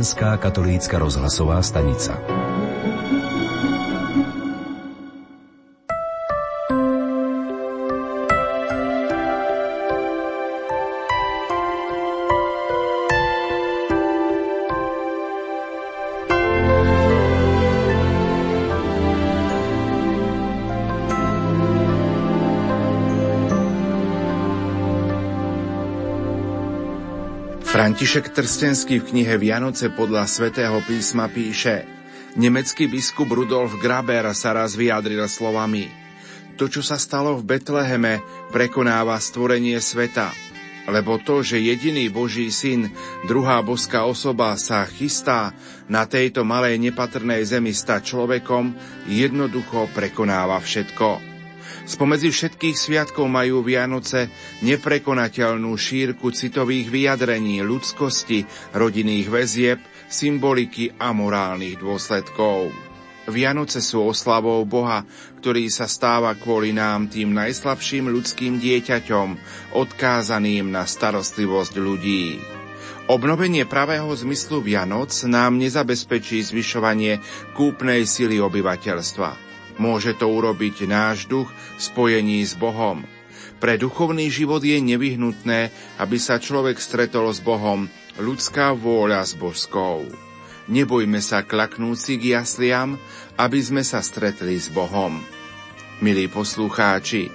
Slovenská katolícka rozhlasová stanica. František Trstenský v knihe Vianoce podľa svätého písma píše Nemecký biskup Rudolf Graber sa raz vyjadril slovami To, čo sa stalo v Betleheme, prekonáva stvorenie sveta. Lebo to, že jediný Boží syn, druhá boská osoba sa chystá na tejto malej nepatrnej zemi stať človekom, jednoducho prekonáva všetko. Spomedzi všetkých sviatkov majú Vianoce neprekonateľnú šírku citových vyjadrení, ľudskosti, rodinných väzieb, symboliky a morálnych dôsledkov. Vianoce sú oslavou Boha, ktorý sa stáva kvôli nám tým najslabším ľudským dieťaťom, odkázaným na starostlivosť ľudí. Obnovenie pravého zmyslu Vianoc nám nezabezpečí zvyšovanie kúpnej sily obyvateľstva. Môže to urobiť náš duch v spojení s Bohom. Pre duchovný život je nevyhnutné, aby sa človek stretol s Bohom, ľudská vôľa s božskou. Nebojme sa klaknúci k jasliam, aby sme sa stretli s Bohom. Milí poslucháči,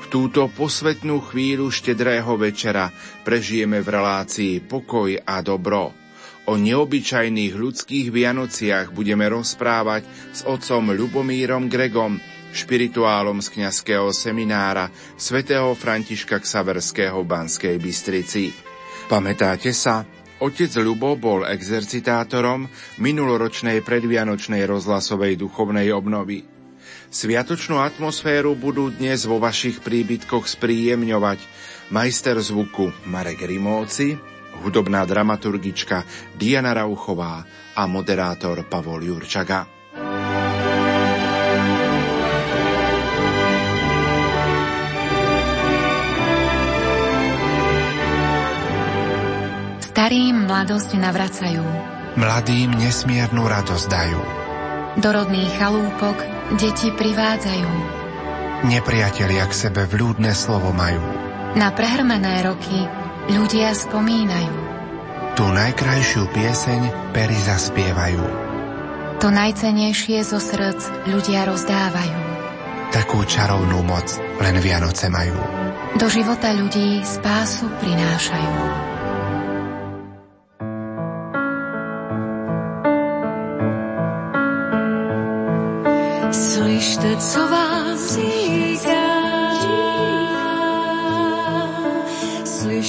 v túto posvetnú chvíľu štedrého večera prežijeme v relácii pokoj a dobro – O neobyčajných ľudských Vianociach budeme rozprávať s otcom Lubomírom Gregom, špirituálom z kňazského seminára svätého Františka Ksaverského v Banskej Bystrici. Pamätáte sa? Otec Ľubo bol exercitátorom minuloročnej predvianočnej rozhlasovej duchovnej obnovy. Sviatočnú atmosféru budú dnes vo vašich príbytkoch spríjemňovať majster zvuku Marek Rimóci, hudobná dramaturgička Diana Rauchová a moderátor Pavol Jurčaga. Starým mladosť navracajú. Mladým nesmiernu radosť dajú. Do rodných chalúpok deti privádzajú. Nepriatelia k sebe vľúdne slovo majú. Na prehrmené roky ľudia spomínajú. Tú najkrajšiu pieseň pery zaspievajú. To najcenejšie zo srdc ľudia rozdávajú. Takú čarovnú moc len Vianoce majú. Do života ľudí spásu prinášajú. Slyšte, co vám říká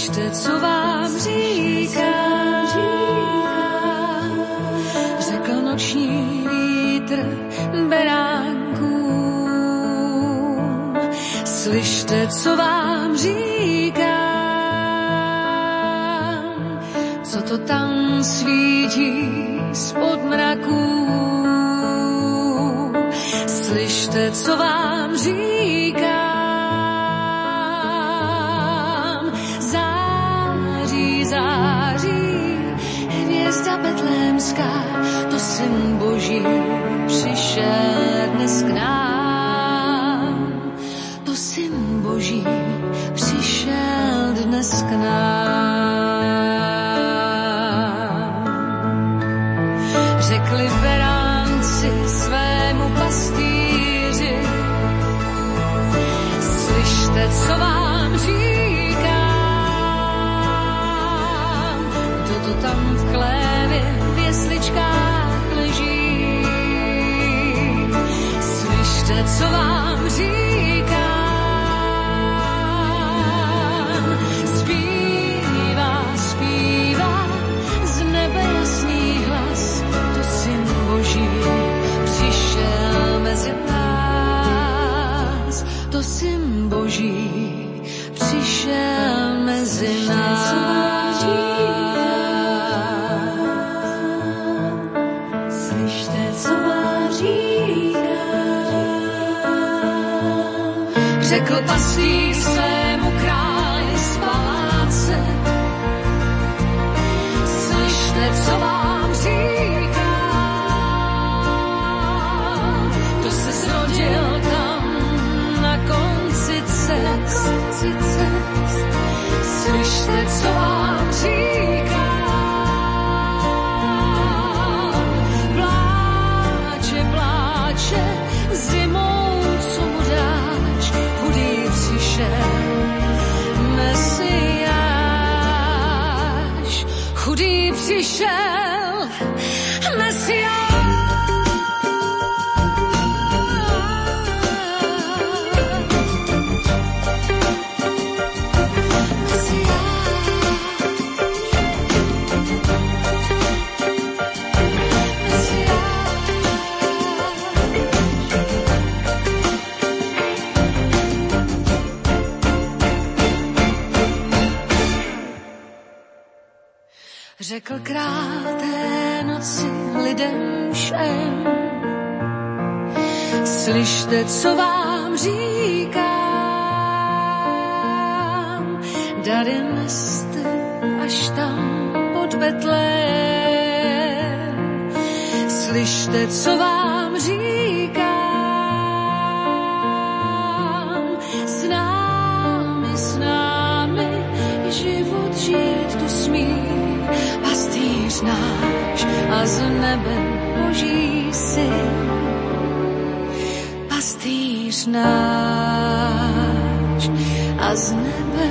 slyšte, co vám říká. Řekl noční vítr beránků. Slyšte, co vám říká. Co to tam svítí spod mraků. Slyšte, co vám říká. Betlémská, to syn Boží přišel dnes k nám. To syn Boží přišel dnes k nám. Co vám říkám. Zpívá, zpívá z nebe jasný hlas, to syn Boží přišel mezi nás. To syn Boží přišel mezi nás. Řekl duše. Mesiáš chudý přišel, Řekl král té noci lidem všem, slyšte, co vám říkám, dary neste až tam pod Betlém. Slyšte, co vám pastýř náš a z nebe boží syn. Pastýř náš a z nebe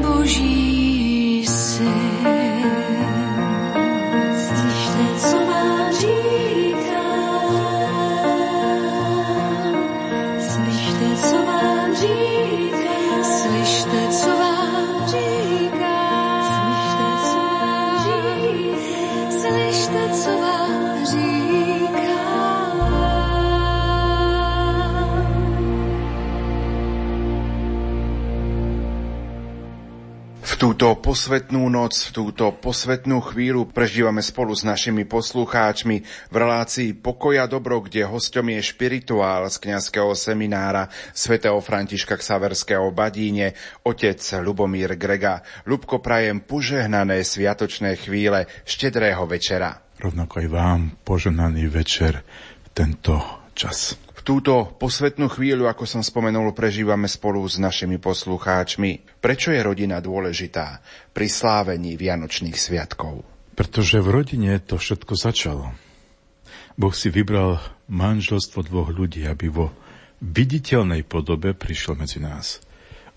boží túto posvetnú noc, túto posvetnú chvíľu prežívame spolu s našimi poslucháčmi v relácii Pokoja dobro, kde hostom je špirituál z kňazského seminára svätého Františka Ksaverského Badíne, otec Lubomír Grega. Lubko prajem požehnané sviatočné chvíle štedrého večera. Rovnako aj vám požehnaný večer v tento čas. Túto posvetnú chvíľu, ako som spomenul, prežívame spolu s našimi poslucháčmi. Prečo je rodina dôležitá pri slávení Vianočných sviatkov? Pretože v rodine to všetko začalo. Boh si vybral manželstvo dvoch ľudí, aby vo viditeľnej podobe prišiel medzi nás.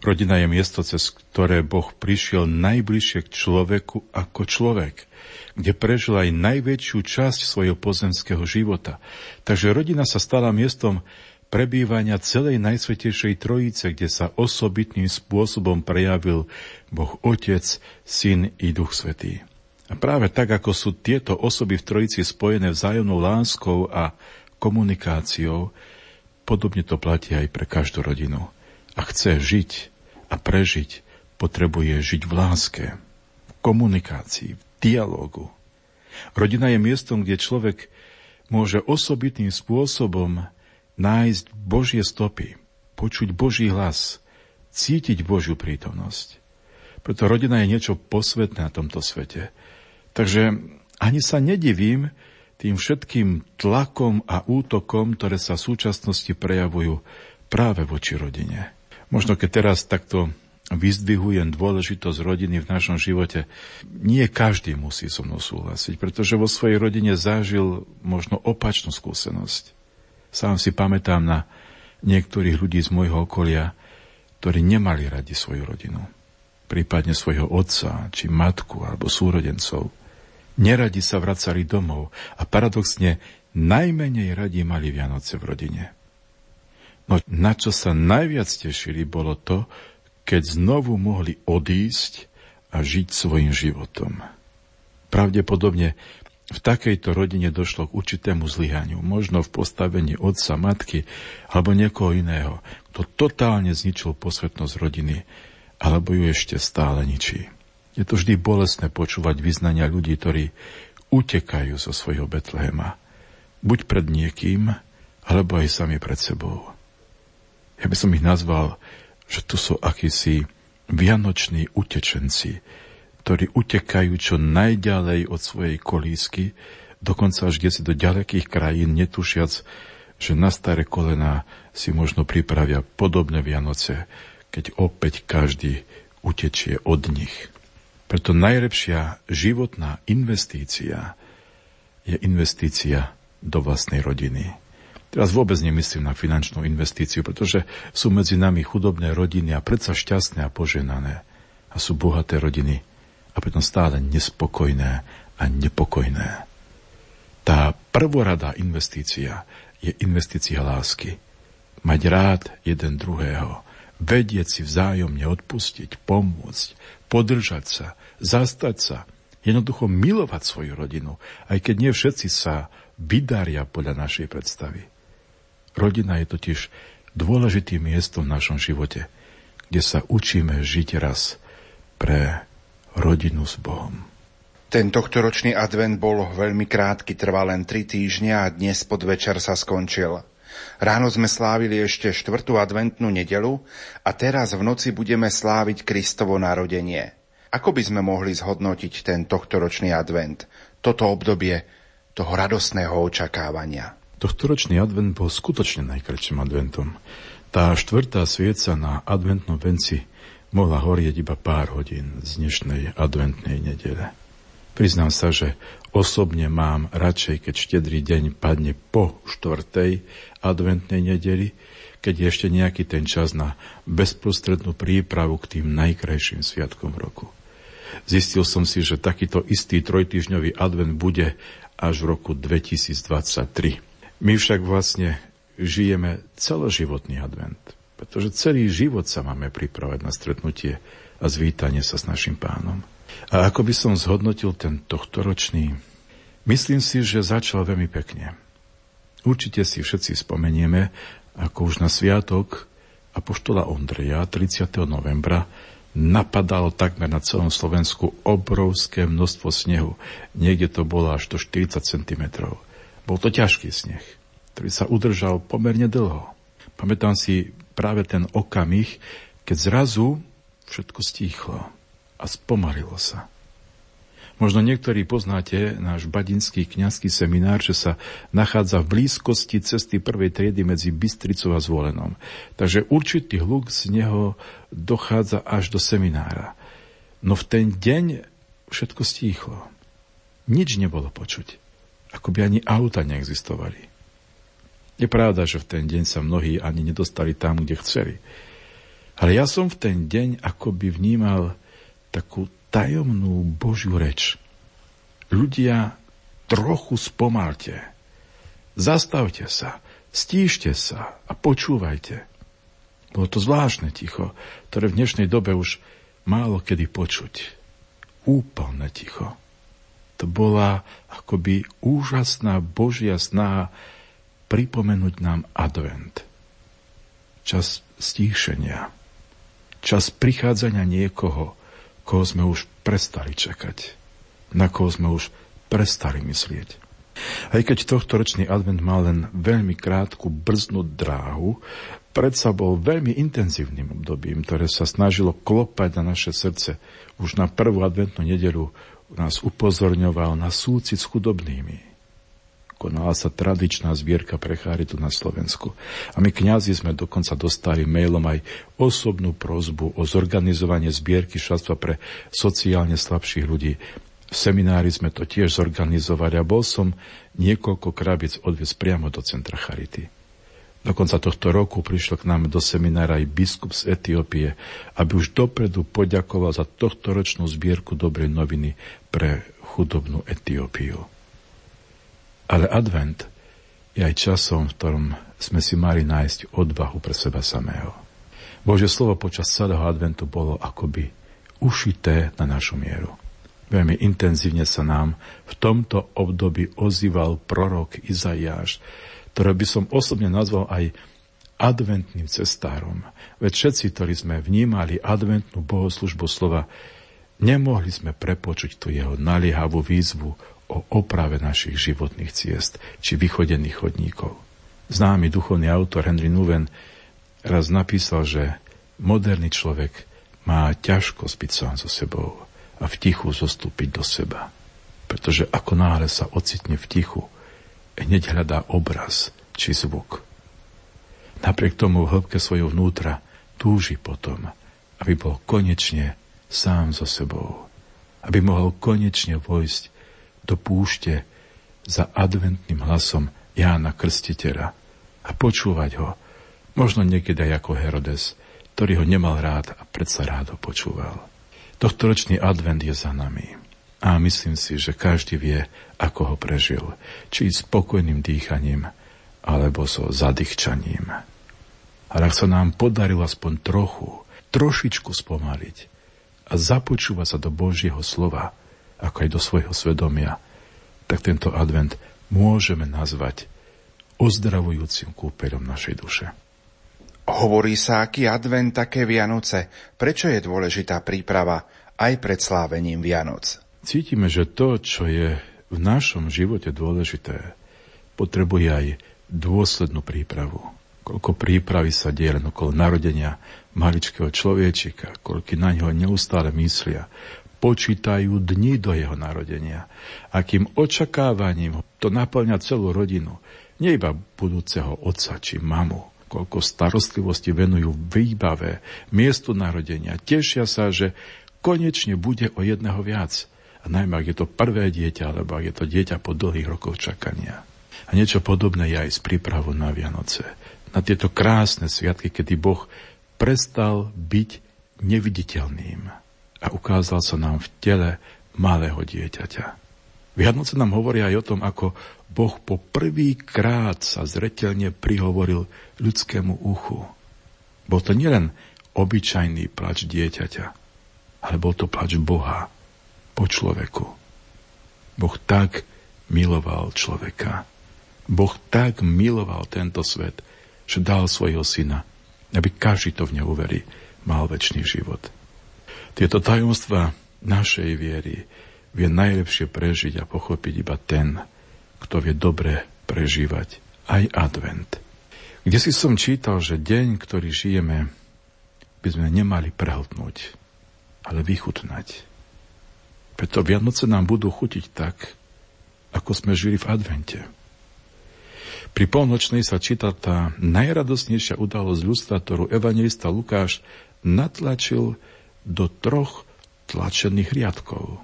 Rodina je miesto, cez ktoré Boh prišiel najbližšie k človeku ako človek, kde prežil aj najväčšiu časť svojho pozemského života. Takže rodina sa stala miestom prebývania celej Najsvetejšej Trojice, kde sa osobitným spôsobom prejavil Boh Otec, Syn i Duch Svetý. A práve tak, ako sú tieto osoby v Trojici spojené vzájomnou láskou a komunikáciou, podobne to platí aj pre každú rodinu. A chce žiť a prežiť, potrebuje žiť v láske, komunikácii, v dialogu. Rodina je miestom, kde človek môže osobitným spôsobom nájsť Božie stopy, počuť Boží hlas, cítiť Božiu prítomnosť. Preto rodina je niečo posvetné na tomto svete. Takže ani sa nedivím tým všetkým tlakom a útokom, ktoré sa v súčasnosti prejavujú práve voči rodine. Možno keď teraz takto vyzdvihujem dôležitosť rodiny v našom živote, nie každý musí so mnou súhlasiť, pretože vo svojej rodine zažil možno opačnú skúsenosť. Sám si pamätám na niektorých ľudí z môjho okolia, ktorí nemali radi svoju rodinu, prípadne svojho otca, či matku, alebo súrodencov. Neradi sa vracali domov a paradoxne najmenej radi mali Vianoce v rodine. No na čo sa najviac tešili, bolo to, keď znovu mohli odísť a žiť svojim životom. Pravdepodobne v takejto rodine došlo k určitému zlyhaniu, možno v postavení otca, matky alebo niekoho iného, kto totálne zničil posvetnosť rodiny alebo ju ešte stále ničí. Je to vždy bolestné počúvať vyznania ľudí, ktorí utekajú zo svojho Betlehema. Buď pred niekým, alebo aj sami pred sebou. Ja by som ich nazval, že tu sú akýsi vianoční utečenci, ktorí utekajú čo najďalej od svojej kolísky, dokonca až si do ďalekých krajín, netušiac, že na staré kolená si možno pripravia podobné Vianoce, keď opäť každý utečie od nich. Preto najlepšia životná investícia je investícia do vlastnej rodiny. Teraz vôbec nemyslím na finančnú investíciu, pretože sú medzi nami chudobné rodiny a predsa šťastné a poženané. A sú bohaté rodiny a potom stále nespokojné a nepokojné. Tá prvorada investícia je investícia lásky. Mať rád jeden druhého, vedieť si vzájomne odpustiť, pomôcť, podržať sa, zastať sa, jednoducho milovať svoju rodinu, aj keď nie všetci sa vydaria podľa našej predstavy. Rodina je totiž dôležitým miestom v našom živote, kde sa učíme žiť raz pre rodinu s Bohom. Ten tohtoročný advent bol veľmi krátky, trval len tri týždňa a dnes podvečer sa skončil. Ráno sme slávili ešte štvrtú adventnú nedelu a teraz v noci budeme sláviť Kristovo narodenie. Ako by sme mohli zhodnotiť ten tohtoročný advent, toto obdobie toho radostného očakávania? Tohtoročný advent bol skutočne najkračším adventom. Tá štvrtá svieca na adventnom venci mohla horieť iba pár hodín z dnešnej adventnej nedele. Priznám sa, že osobne mám radšej, keď štedrý deň padne po štvrtej adventnej nedeli, keď je ešte nejaký ten čas na bezprostrednú prípravu k tým najkrajším sviatkom roku. Zistil som si, že takýto istý trojtyžňový advent bude až v roku 2023. My však vlastne žijeme celoživotný advent, pretože celý život sa máme pripravať na stretnutie a zvítanie sa s našim pánom. A ako by som zhodnotil ten tohtoročný? Myslím si, že začal veľmi pekne. Určite si všetci spomenieme, ako už na sviatok Apoštola Ondreja 30. novembra napadalo takmer na celom Slovensku obrovské množstvo snehu. Niekde to bolo až do 40 cm. Bol to ťažký sneh, ktorý sa udržal pomerne dlho. Pamätám si práve ten okamih, keď zrazu všetko stíchlo a spomalilo sa. Možno niektorí poznáte náš badinský kňazský seminár, že sa nachádza v blízkosti cesty prvej triedy medzi Bystricou a Zvolenom. Takže určitý hluk z neho dochádza až do seminára. No v ten deň všetko stíchlo. Nič nebolo počuť. Ako by ani auta neexistovali. Je pravda, že v ten deň sa mnohí ani nedostali tam, kde chceli. Ale ja som v ten deň akoby vnímal takú tajomnú Božiu reč. Ľudia, trochu spomalte. Zastavte sa, stíšte sa a počúvajte. Bolo to zvláštne ticho, ktoré v dnešnej dobe už málo kedy počuť. Úplne ticho. To bola akoby úžasná Božia snaha pripomenúť nám advent. Čas stíšenia. Čas prichádzania niekoho, koho sme už prestali čakať, na koho sme už prestali myslieť. Aj keď tohto ročný advent mal len veľmi krátku brznú dráhu, predsa bol veľmi intenzívnym obdobím, ktoré sa snažilo klopať na naše srdce. Už na prvú adventnú nedelu nás upozorňoval na súcit s chudobnými konala sa tradičná zbierka pre charitu na Slovensku. A my kňazi sme dokonca dostali mailom aj osobnú prozbu o zorganizovanie zbierky šatstva pre sociálne slabších ľudí. V seminári sme to tiež zorganizovali a bol som niekoľko krabic odviesť priamo do centra Charity. Do konca tohto roku prišiel k nám do seminára aj biskup z Etiópie, aby už dopredu poďakoval za tohtoročnú zbierku dobrej noviny pre chudobnú Etiópiu. Ale advent je aj časom, v ktorom sme si mali nájsť odvahu pre seba samého. Bože slovo počas celého adventu bolo akoby ušité na našu mieru. Veľmi intenzívne sa nám v tomto období ozýval prorok Izaiáš, ktoré by som osobne nazval aj adventným cestárom. Veď všetci, ktorí sme vnímali adventnú bohoslužbu slova, nemohli sme prepočuť tú jeho naliehavú výzvu o oprave našich životných ciest či vychodených chodníkov. Známy duchovný autor Henry Nuven raz napísal, že moderný človek má ťažko spíť sám so sebou a v tichu zostúpiť do seba. Pretože ako náhle sa ocitne v tichu, hneď hľadá obraz či zvuk. Napriek tomu v hĺbke svojho vnútra túži potom, aby bol konečne sám so sebou. Aby mohol konečne vojsť do púšte za adventným hlasom Jána Krstiteľa a počúvať ho, možno niekedy aj ako Herodes, ktorý ho nemal rád a predsa rád ho počúval. Tohtoročný advent je za nami. A myslím si, že každý vie, ako ho prežil. Či spokojným dýchaním, alebo so zadýchčaním. Ale ak sa nám podarilo aspoň trochu, trošičku spomaliť a započúvať sa do Božieho slova, ako aj do svojho svedomia, tak tento advent môžeme nazvať ozdravujúcim kúpeľom našej duše. Hovorí sa, aký advent, také Vianoce. Prečo je dôležitá príprava aj pred slávením Vianoc? Cítime, že to, čo je v našom živote dôležité, potrebuje aj dôslednú prípravu. Koľko prípravy sa deje len okolo narodenia maličkého človečika, koľko na neho neustále myslia, počítajú dni do jeho narodenia, akým očakávaním to naplňa celú rodinu, nie iba budúceho otca či mamu, koľko starostlivosti venujú výbave, miestu narodenia, tešia sa, že konečne bude o jedného viac – a najmä ak je to prvé dieťa, alebo ak je to dieťa po dlhých rokoch čakania. A niečo podobné je aj s prípravou na Vianoce. Na tieto krásne sviatky, kedy Boh prestal byť neviditeľným a ukázal sa nám v tele malého dieťaťa. Vianoce nám hovoria aj o tom, ako Boh po prvý krát sa zretelne prihovoril ľudskému uchu. Bol to nielen obyčajný plač dieťaťa, ale bol to plač Boha, po človeku. Boh tak miloval človeka. Boh tak miloval tento svet, že dal svojho syna, aby každý to v neuverí, mal väčší život. Tieto tajomstva našej viery vie najlepšie prežiť a pochopiť iba ten, kto vie dobre prežívať aj advent. Kde si som čítal, že deň, ktorý žijeme, by sme nemali prehltnúť, ale vychutnať. Preto Vianoce nám budú chutiť tak, ako sme žili v advente. Pri polnočnej sa číta tá najradosnejšia udalosť ľudstva, ktorú evangelista Lukáš natlačil do troch tlačených riadkov.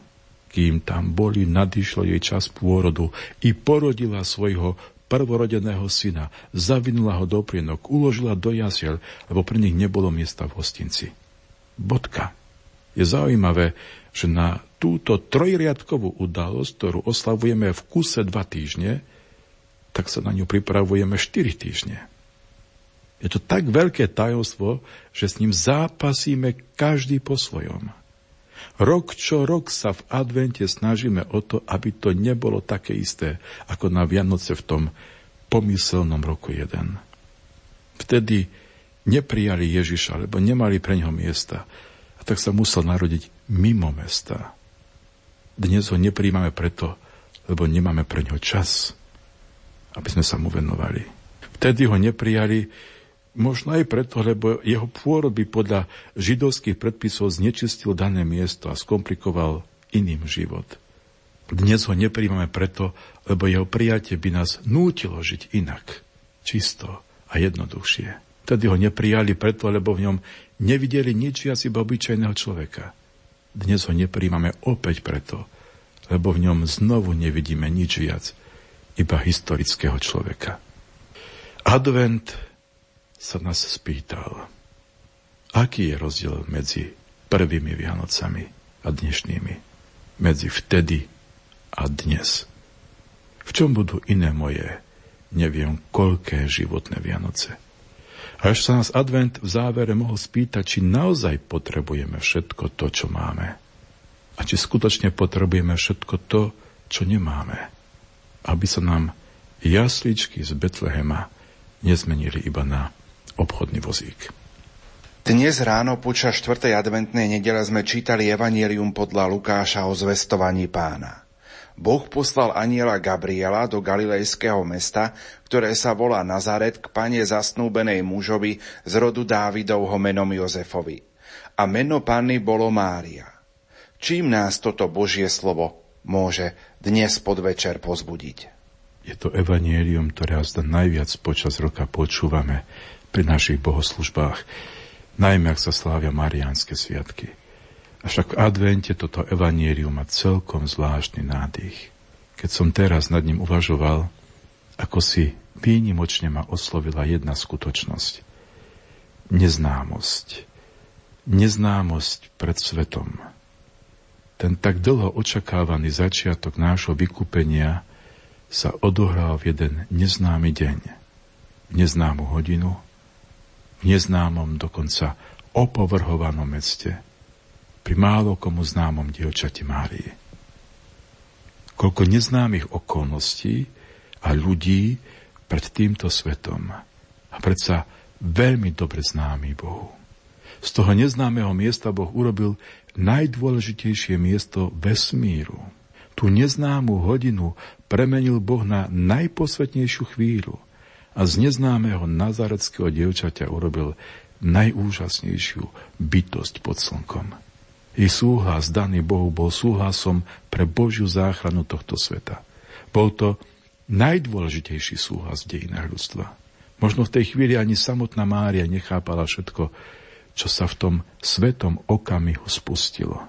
Kým tam boli, nadišlo jej čas pôrodu i porodila svojho prvorodeného syna, zavinula ho do prienok, uložila do jasiel, lebo pri nich nebolo miesta v hostinci. Bodka. Je zaujímavé, že na túto trojriadkovú udalosť, ktorú oslavujeme v kuse dva týždne, tak sa na ňu pripravujeme 4 týždne. Je to tak veľké tajomstvo, že s ním zápasíme každý po svojom. Rok čo rok sa v advente snažíme o to, aby to nebolo také isté, ako na Vianoce v tom pomyselnom roku jeden. Vtedy neprijali Ježiša, lebo nemali pre ňoho miesta. A tak sa musel narodiť mimo mesta. Dnes ho nepríjmame preto, lebo nemáme pre ňo čas, aby sme sa mu venovali. Vtedy ho neprijali možno aj preto, lebo jeho pôrod by podľa židovských predpisov znečistil dané miesto a skomplikoval iným život. Dnes ho nepríjmame preto, lebo jeho prijatie by nás nútilo žiť inak, čisto a jednoduchšie. Vtedy ho neprijali preto, lebo v ňom nevideli nič viac iba obyčajného človeka. Dnes ho nepríjmame opäť preto, lebo v ňom znovu nevidíme nič viac, iba historického človeka. Advent sa nás spýtal, aký je rozdiel medzi prvými Vianocami a dnešnými, medzi vtedy a dnes. V čom budú iné moje, neviem, koľké životné Vianoce. Až sa nás advent v závere mohol spýtať, či naozaj potrebujeme všetko to, čo máme. A či skutočne potrebujeme všetko to, čo nemáme. Aby sa nám jasličky z Betlehema nezmenili iba na obchodný vozík. Dnes ráno počas 4. adventnej nedele sme čítali Evangelium podľa Lukáša o zvestovaní pána. Boh poslal aniela Gabriela do galilejského mesta, ktoré sa volá Nazaret k pane zasnúbenej mužovi z rodu Dávidovho menom Jozefovi. A meno panny bolo Mária. Čím nás toto Božie slovo môže dnes podvečer pozbudiť? Je to evanielium, ktoré azda najviac počas roka počúvame pri našich bohoslužbách, najmä ak sa slávia mariánske sviatky. Avšak v advente toto evanierium má celkom zvláštny nádych. Keď som teraz nad ním uvažoval, ako si výnimočne ma oslovila jedna skutočnosť. Neznámosť. Neznámosť pred svetom. ten tak dlho očakávaný začiatok nášho vykúpenia sa odohral v jeden neznámy deň, v neznámu hodinu, v neznámom dokonca opovrhovanom meste, pri málo komu známom dievčati Márie. Koľko neznámych okolností a ľudí pred týmto svetom a predsa veľmi dobre známy Bohu. Z toho neznámeho miesta Boh urobil najdôležitejšie miesto vesmíru. Tú neznámu hodinu premenil Boh na najposvetnejšiu chvíľu a z neznámeho nazareckého dievčaťa urobil najúžasnejšiu bytosť pod slnkom. Jej súhlas daný Bohu bol súhlasom pre Božiu záchranu tohto sveta. Bol to najdôležitejší súhlas v dejinách ľudstva. Možno v tej chvíli ani samotná Mária nechápala všetko, čo sa v tom svetom okamihu spustilo.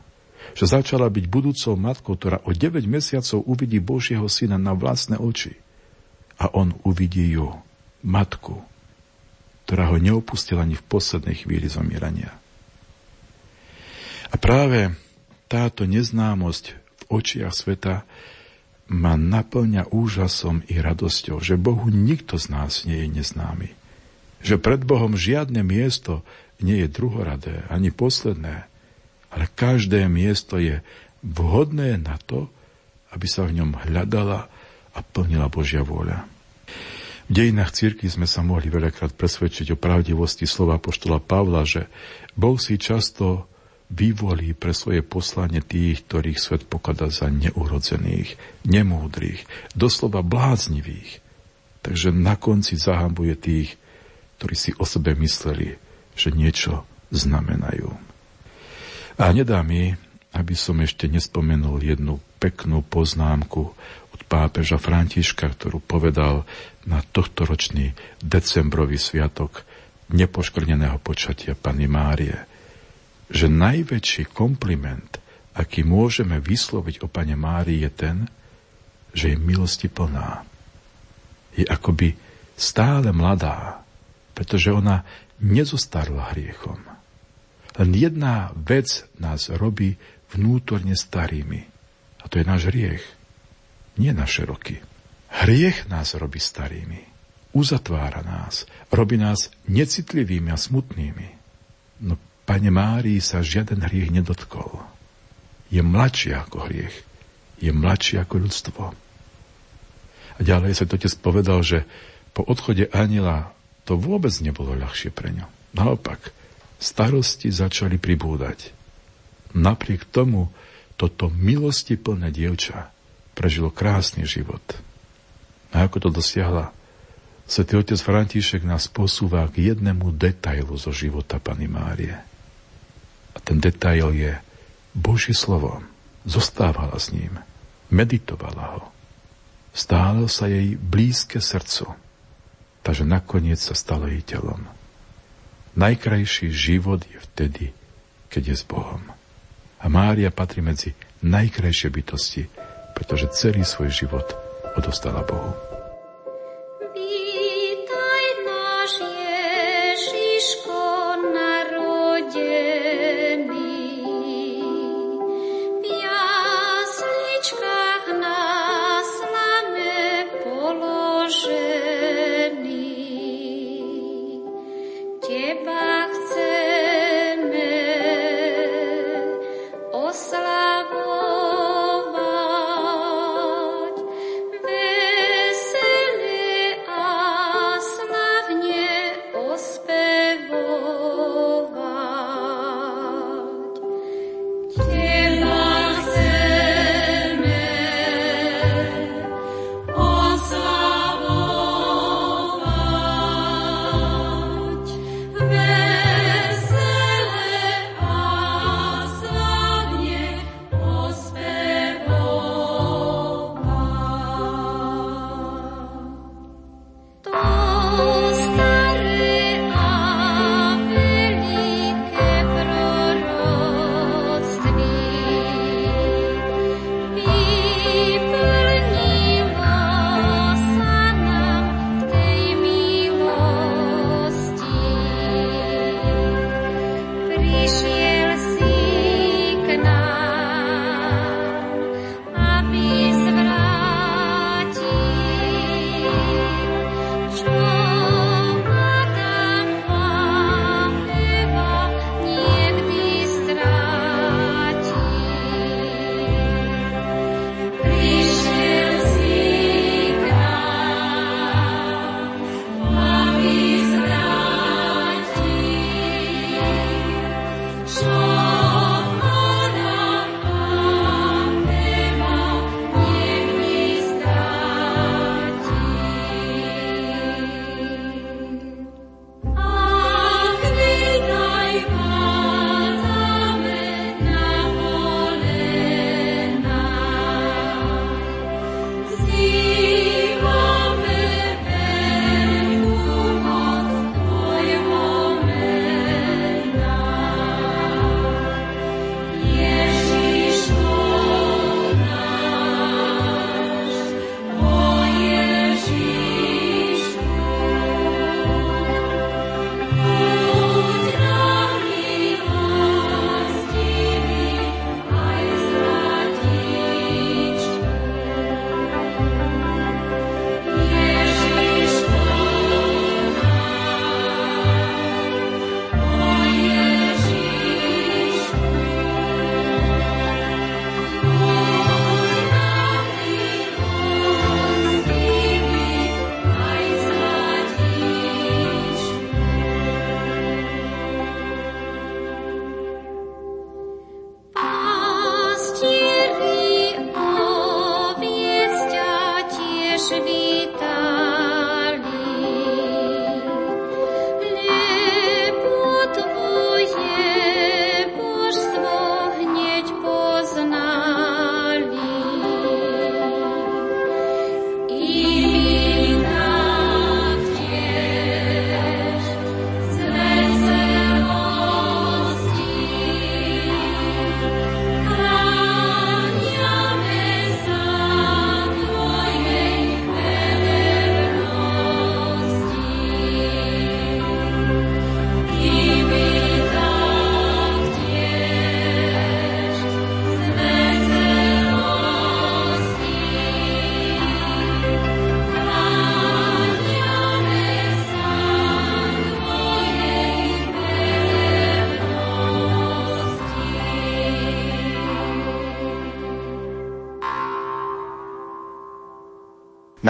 Že začala byť budúcou matkou, ktorá o 9 mesiacov uvidí Božieho syna na vlastné oči. A on uvidí ju, matku, ktorá ho neopustila ani v poslednej chvíli zomierania. A práve táto neznámosť v očiach sveta ma naplňa úžasom i radosťou, že Bohu nikto z nás nie je neznámy. Že pred Bohom žiadne miesto nie je druhoradé ani posledné, ale každé miesto je vhodné na to, aby sa v ňom hľadala a plnila Božia vôľa. V dejinách círky sme sa mohli veľakrát presvedčiť o pravdivosti slova poštola Pavla, že Boh si často vyvolí pre svoje poslanie tých, ktorých svet pokladá za neurodzených, nemúdrych, doslova bláznivých. Takže na konci zahambuje tých, ktorí si o sebe mysleli, že niečo znamenajú. A nedá mi, aby som ešte nespomenul jednu peknú poznámku od pápeža Františka, ktorú povedal na tohtoročný decembrový sviatok nepoškrneného počatia Pany Márie, že najväčší kompliment, aký môžeme vysloviť o Pane Márii, je ten, že je milosti plná. Je akoby stále mladá, pretože ona nezostarla hriechom. Len jedna vec nás robí vnútorne starými. A to je náš hriech. Nie naše roky. Hriech nás robí starými. Uzatvára nás. Robí nás necitlivými a smutnými. No Pane Márii sa žiaden hriech nedotkol. Je mladší ako hriech. Je mladší ako ľudstvo. A ďalej sa to povedal, že po odchode aniela to vôbec nebolo ľahšie pre ňo. Naopak, starosti začali pribúdať. Napriek tomu toto milosti plné dievča prežilo krásny život. A ako to dosiahla? Svetý otec František nás posúva k jednému detailu zo života Pany Márie. A ten detail je Božie slovo. Zostávala s ním. Meditovala ho. Stále sa jej blízke srdcu takže nakoniec sa stalo jej telom. Najkrajší život je vtedy, keď je s Bohom. A Mária patrí medzi najkrajšie bytosti, pretože celý svoj život odostala Bohu.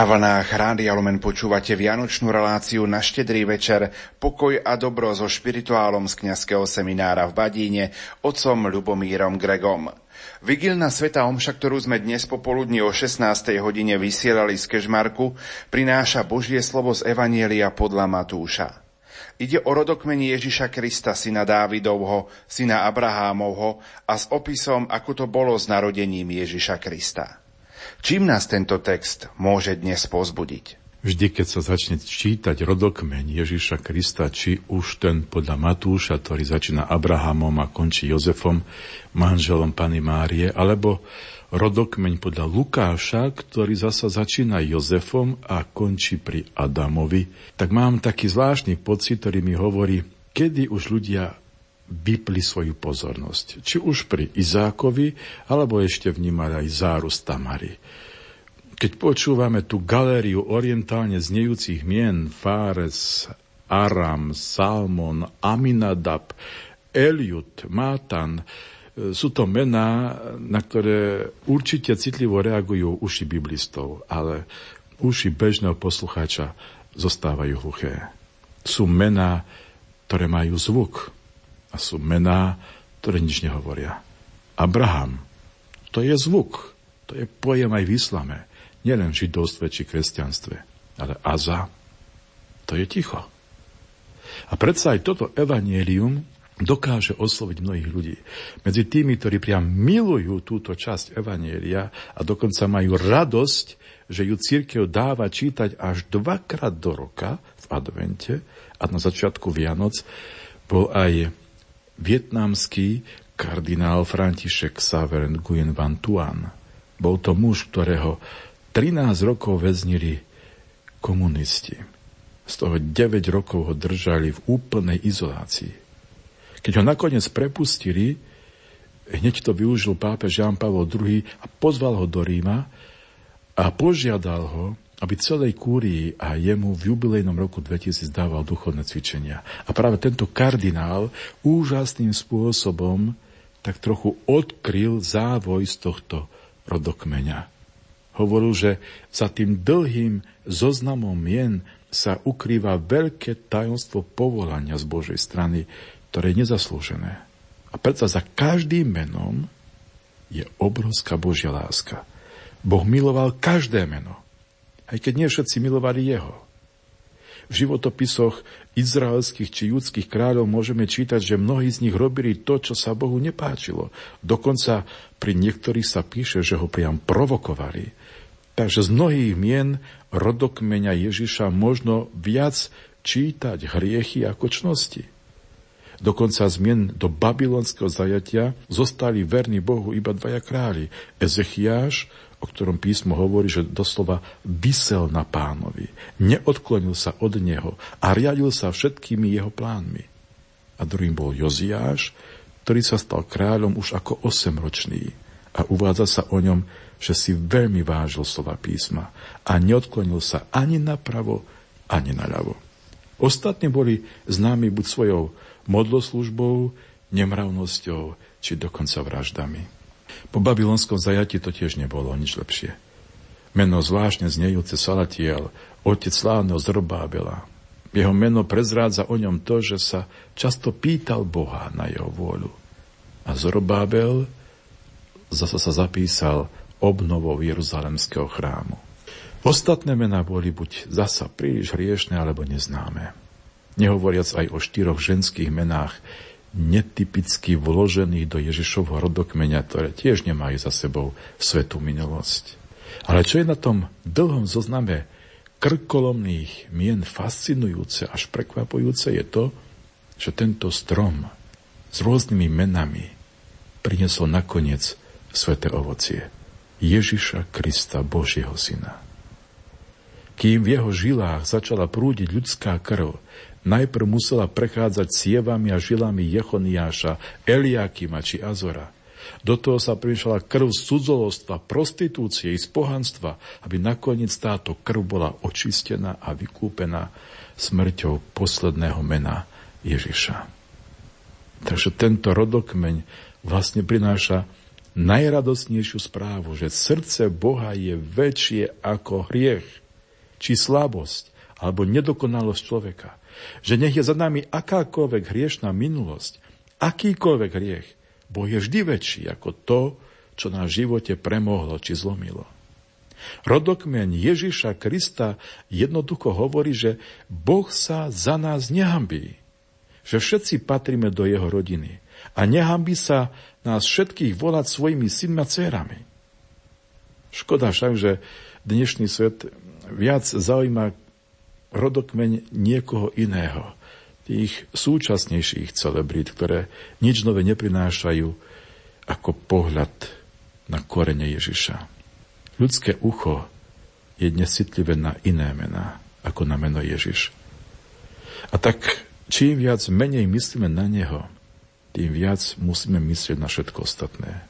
Na vlnách Rádia Lumen počúvate Vianočnú reláciu na štedrý večer Pokoj a dobro so špirituálom z kňazského seminára v Badíne otcom Ľubomírom Gregom. Vigilná sveta omša, ktorú sme dnes popoludní o 16. hodine vysielali z Kežmarku, prináša Božie slovo z Evanielia podľa Matúša. Ide o rodokmeni Ježiša Krista, syna Dávidovho, syna Abrahámovho a s opisom, ako to bolo s narodením Ježiša Krista. Čím nás tento text môže dnes pozbudiť? Vždy, keď sa začne čítať rodokmeň Ježiša Krista, či už ten podľa Matúša, ktorý začína Abrahamom a končí Jozefom, manželom Pany Márie, alebo rodokmeň podľa Lukáša, ktorý zasa začína Jozefom a končí pri Adamovi, tak mám taký zvláštny pocit, ktorý mi hovorí, kedy už ľudia vypli svoju pozornosť. Či už pri Izákovi, alebo ešte vnímali aj zárus Tamary. Keď počúvame tú galériu orientálne znejúcich mien Fáres, Aram, Salmon, Aminadab, Eliud, Mátan, sú to mená, na ktoré určite citlivo reagujú uši biblistov, ale uši bežného poslucháča zostávajú hluché. Sú mená, ktoré majú zvuk, a sú mená, ktoré nič nehovoria. Abraham, to je zvuk, to je pojem aj v islame, nielen v židovstve či kresťanstve, ale Aza, to je ticho. A predsa aj toto evanielium dokáže osloviť mnohých ľudí. Medzi tými, ktorí priam milujú túto časť Evanielia a dokonca majú radosť, že ju církev dáva čítať až dvakrát do roka v advente a na začiatku Vianoc, bol aj vietnamský kardinál František Saveren Nguyen Van Tuan. Bol to muž, ktorého 13 rokov väznili komunisti. Z toho 9 rokov ho držali v úplnej izolácii. Keď ho nakoniec prepustili, hneď to využil pápež Jan Pavel II a pozval ho do Ríma a požiadal ho, aby celej kúrii a jemu v jubilejnom roku 2000 dával duchovné cvičenia. A práve tento kardinál úžasným spôsobom tak trochu odkryl závoj z tohto rodokmeňa. Hovoril, že za tým dlhým zoznamom mien sa ukrýva veľké tajomstvo povolania z Božej strany, ktoré je nezaslúžené. A predsa za každým menom je obrovská Božia láska. Boh miloval každé meno aj keď nie všetci milovali jeho. V životopisoch izraelských či judských kráľov môžeme čítať, že mnohí z nich robili to, čo sa Bohu nepáčilo. Dokonca pri niektorých sa píše, že ho priam provokovali. Takže z mnohých mien rodokmeňa Ježiša možno viac čítať hriechy ako čnosti. Dokonca zmien do babylonského zajatia zostali verní Bohu iba dvaja králi. Ezechiáš, o ktorom písmo hovorí, že doslova vysel na pánovi, neodklonil sa od neho a riadil sa všetkými jeho plánmi. A druhým bol Joziáš, ktorý sa stal kráľom už ako osemročný a uvádza sa o ňom, že si veľmi vážil slova písma a neodklonil sa ani napravo, ani naľavo. Ostatní boli známi buď svojou modloslužbou, nemravnosťou, či dokonca vraždami. Po babylonskom zajati to tiež nebolo nič lepšie. Meno zvláštne znejúce Salatiel, otec slávneho Zrobábela. Jeho meno prezrádza o ňom to, že sa často pýtal Boha na jeho vôľu. A Zorobábel zasa sa zapísal obnovou Jeruzalemského chrámu. Ostatné mená boli buď zasa príliš hriešne alebo neznáme. Nehovoriac aj o štyroch ženských menách, netypicky vložených do Ježišovho rodokmeňa, ktoré tiež nemajú za sebou svetú minulosť. Ale čo je na tom dlhom zozname krkolomných mien fascinujúce až prekvapujúce je to, že tento strom s rôznymi menami priniesol nakoniec sveté ovocie. Ježiša Krista, Božieho Syna. Kým v jeho žilách začala prúdiť ľudská krv, najprv musela prechádzať cievami a žilami Jechoniáša, Eliakima či Azora. Do toho sa primiešala krv z cudzolostva, prostitúcie i z pohanstva, aby nakoniec táto krv bola očistená a vykúpená smrťou posledného mena Ježiša. Takže tento rodokmeň vlastne prináša najradosnejšiu správu, že srdce Boha je väčšie ako hriech, či slabosť, alebo nedokonalosť človeka. Že nech je za nami akákoľvek hriešná minulosť, akýkoľvek hriech, Boh je vždy väčší ako to, čo na živote premohlo či zlomilo. Rodokmeň Ježiša Krista jednoducho hovorí, že Boh sa za nás nehambí, že všetci patríme do jeho rodiny a nehambí sa nás všetkých volať svojimi synmi a dcerami. Škoda však, že dnešný svet viac zaujíma rodokmeň niekoho iného, tých súčasnejších celebrít, ktoré nič nové neprinášajú ako pohľad na korene Ježiša. Ľudské ucho je dnes citlivé na iné mená, ako na meno Ježiš. A tak čím viac menej myslíme na Neho, tým viac musíme myslieť na všetko ostatné.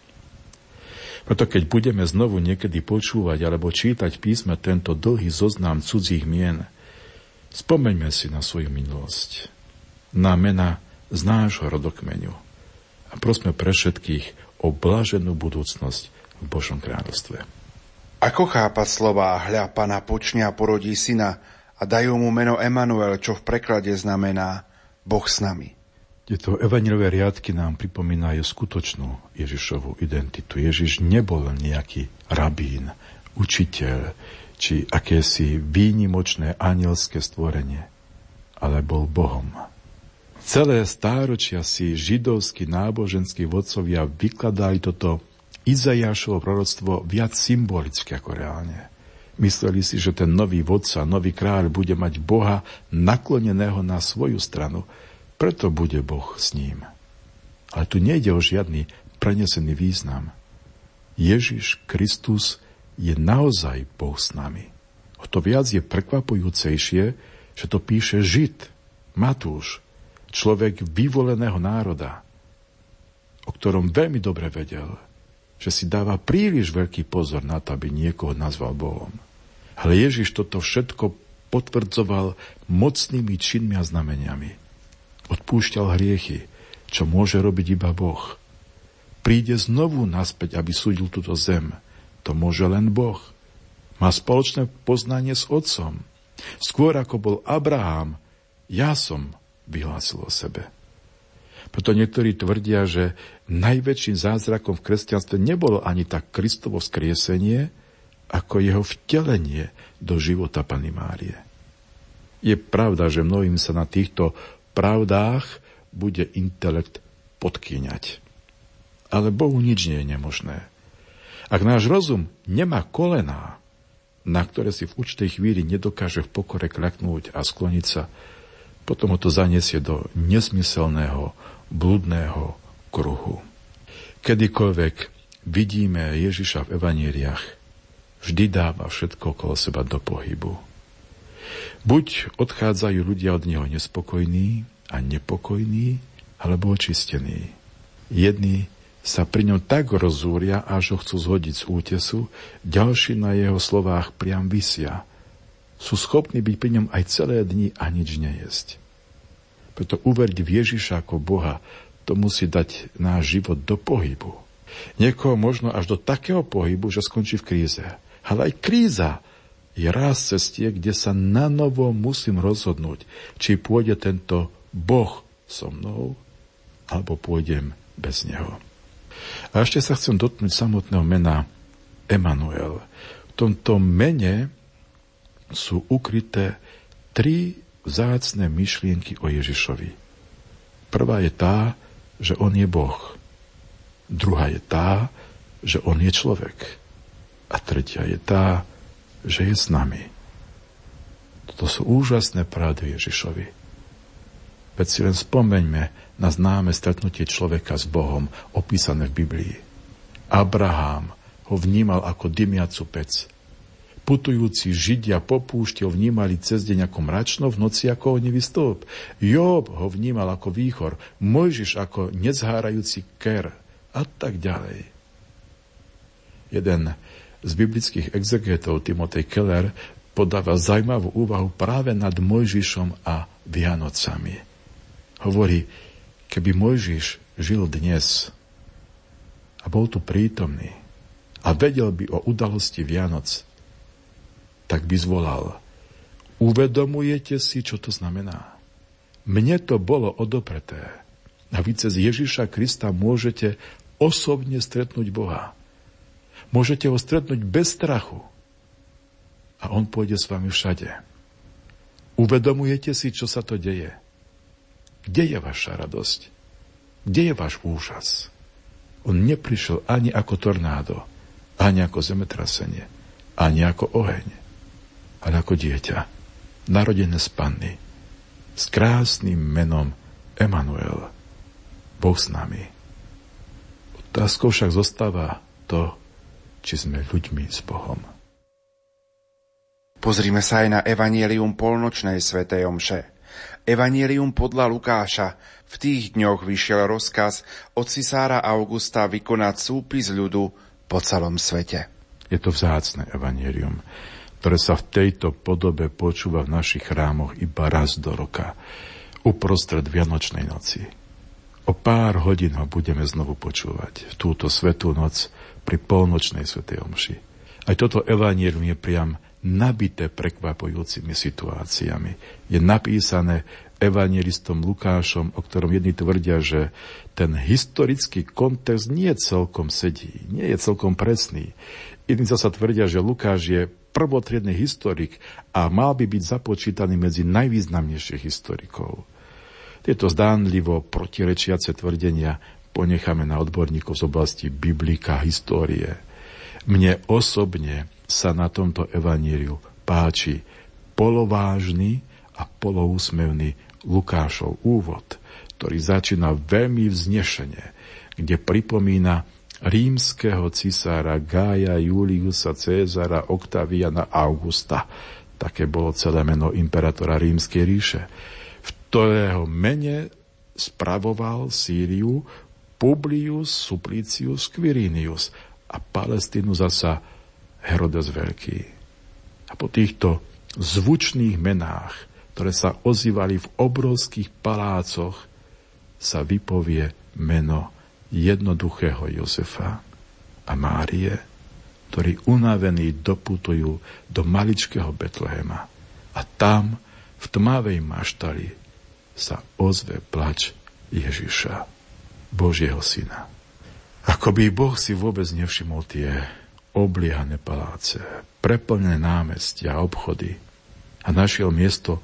Preto keď budeme znovu niekedy počúvať alebo čítať písme tento dlhý zoznam cudzích mien, spomeňme si na svoju minulosť, na mena z nášho rodokmeňu a prosme pre všetkých o blaženú budúcnosť v Božom kráľovstve. Ako chápať slova hľa pana počnia porodí syna a dajú mu meno Emanuel, čo v preklade znamená Boh s nami? Tieto evanilové riadky nám pripomínajú skutočnú Ježišovú identitu. Ježiš nebol nejaký rabín, učiteľ, či akési výnimočné anielské stvorenie, ale bol Bohom. Celé stáročia si židovskí náboženskí vodcovia vykladali toto Izajašovo proroctvo viac symbolicky ako reálne. Mysleli si, že ten nový vodca, nový kráľ bude mať Boha nakloneného na svoju stranu – preto bude Boh s ním. Ale tu nejde o žiadny prenesený význam. Ježiš Kristus je naozaj Boh s nami. O to viac je prekvapujúcejšie, že to píše Žid, Matúš, človek vyvoleného národa, o ktorom veľmi dobre vedel, že si dáva príliš veľký pozor na to, aby niekoho nazval Bohom. Ale Ježiš toto všetko potvrdzoval mocnými činmi a znameniami odpúšťal hriechy, čo môže robiť iba Boh. Príde znovu naspäť, aby súdil túto zem. To môže len Boh. Má spoločné poznanie s Otcom. Skôr ako bol Abraham, ja som vyhlásil o sebe. Preto niektorí tvrdia, že najväčším zázrakom v kresťanstve nebolo ani tak Kristovo skriesenie, ako jeho vtelenie do života Pany Márie. Je pravda, že mnohým sa na týchto pravdách bude intelekt podkýňať. Ale Bohu nič nie je nemožné. Ak náš rozum nemá kolená, na ktoré si v určitej chvíli nedokáže v pokore kľaknúť a skloniť sa, potom ho to zaniesie do nesmyselného, blúdneho kruhu. Kedykoľvek vidíme Ježiša v evaníliách, vždy dáva všetko okolo seba do pohybu. Buď odchádzajú ľudia od neho nespokojní a nepokojní, alebo očistení. Jedni sa pri ňom tak rozúria, až ho chcú zhodiť z útesu, ďalší na jeho slovách priam vysia. Sú schopní byť pri ňom aj celé dni a nič nejesť. Preto uveriť v Ježiša ako Boha, to musí dať náš život do pohybu. Niekoho možno až do takého pohybu, že skončí v kríze. Ale aj kríza je raz cestie, kde sa na novo musím rozhodnúť, či pôjde tento Boh so mnou, alebo pôjdem bez neho. A ešte sa chcem dotknúť samotného mena Emanuel. V tomto mene sú ukryté tri vzácne myšlienky o Ježišovi. Prvá je tá, že on je Boh. Druhá je tá, že on je človek. A tretia je tá, že je s nami. Toto sú úžasné pravdy Ježišovi. Veď si len spomeňme na známe stretnutie človeka s Bohom, opísané v Biblii. Abraham ho vnímal ako dymiacu pec. Putujúci Židia po púšti ho vnímali cez deň ako mračno, v noci ako ohnivý stĺp. Job ho vnímal ako výchor, Mojžiš ako nezhárajúci ker a tak ďalej. Jeden z biblických exegetov Timotej Keller podáva zaujímavú úvahu práve nad Mojžišom a Vianocami. Hovorí, keby Mojžiš žil dnes a bol tu prítomný a vedel by o udalosti Vianoc, tak by zvolal, uvedomujete si, čo to znamená? Mne to bolo odopreté. A vy cez Ježiša Krista môžete osobne stretnúť Boha. Môžete ho stretnúť bez strachu. A on pôjde s vami všade. Uvedomujete si, čo sa to deje? Kde je vaša radosť? Kde je váš úžas? On neprišiel ani ako tornádo, ani ako zemetrasenie, ani ako oheň, ale ako dieťa, narodené z panny, s krásnym menom Emanuel, Boh s nami. Otázkou však zostáva to, či sme ľuďmi s Bohom. Pozrime sa aj na Evangelium polnočnej svätej Omše. Evangelium podľa Lukáša. V tých dňoch vyšiel rozkaz od cisára Augusta vykonať súpis ľudu po celom svete. Je to vzácne evangelium, ktoré sa v tejto podobe počúva v našich chrámoch iba raz do roka, uprostred Vianočnej noci. O pár hodín ho budeme znovu počúvať v túto svetú noc pri polnočnej svetej omši. Aj toto evanílium je priam nabité prekvapujúcimi situáciami. Je napísané evangelistom Lukášom, o ktorom jedni tvrdia, že ten historický kontext nie celkom sedí, nie je celkom presný. Iní zasa tvrdia, že Lukáš je prvotriedný historik a mal by byť započítaný medzi najvýznamnejších historikov. Tieto zdánlivo protirečiace tvrdenia ponecháme na odborníkov z oblasti biblika, histórie. Mne osobne sa na tomto evaníliu páči polovážny a poloúsmevný Lukášov úvod, ktorý začína veľmi vznešene, kde pripomína rímskeho cisára Gája Juliusa Cézara Octaviana Augusta. Také bolo celé meno imperatora rímskej ríše, v ktorého mene spravoval Sýriu Publius Suplicius Quirinius a Palestínu zasa Herodes Veľký. A po týchto zvučných menách, ktoré sa ozývali v obrovských palácoch, sa vypovie meno jednoduchého Josefa a Márie, ktorí unavení doputujú do maličkého Betlehema. A tam, v tmavej maštali, sa ozve plač Ježiša. Božieho syna. Ako by Boh si vôbec nevšimol tie obliehané paláce, preplnené námestia a obchody a našiel miesto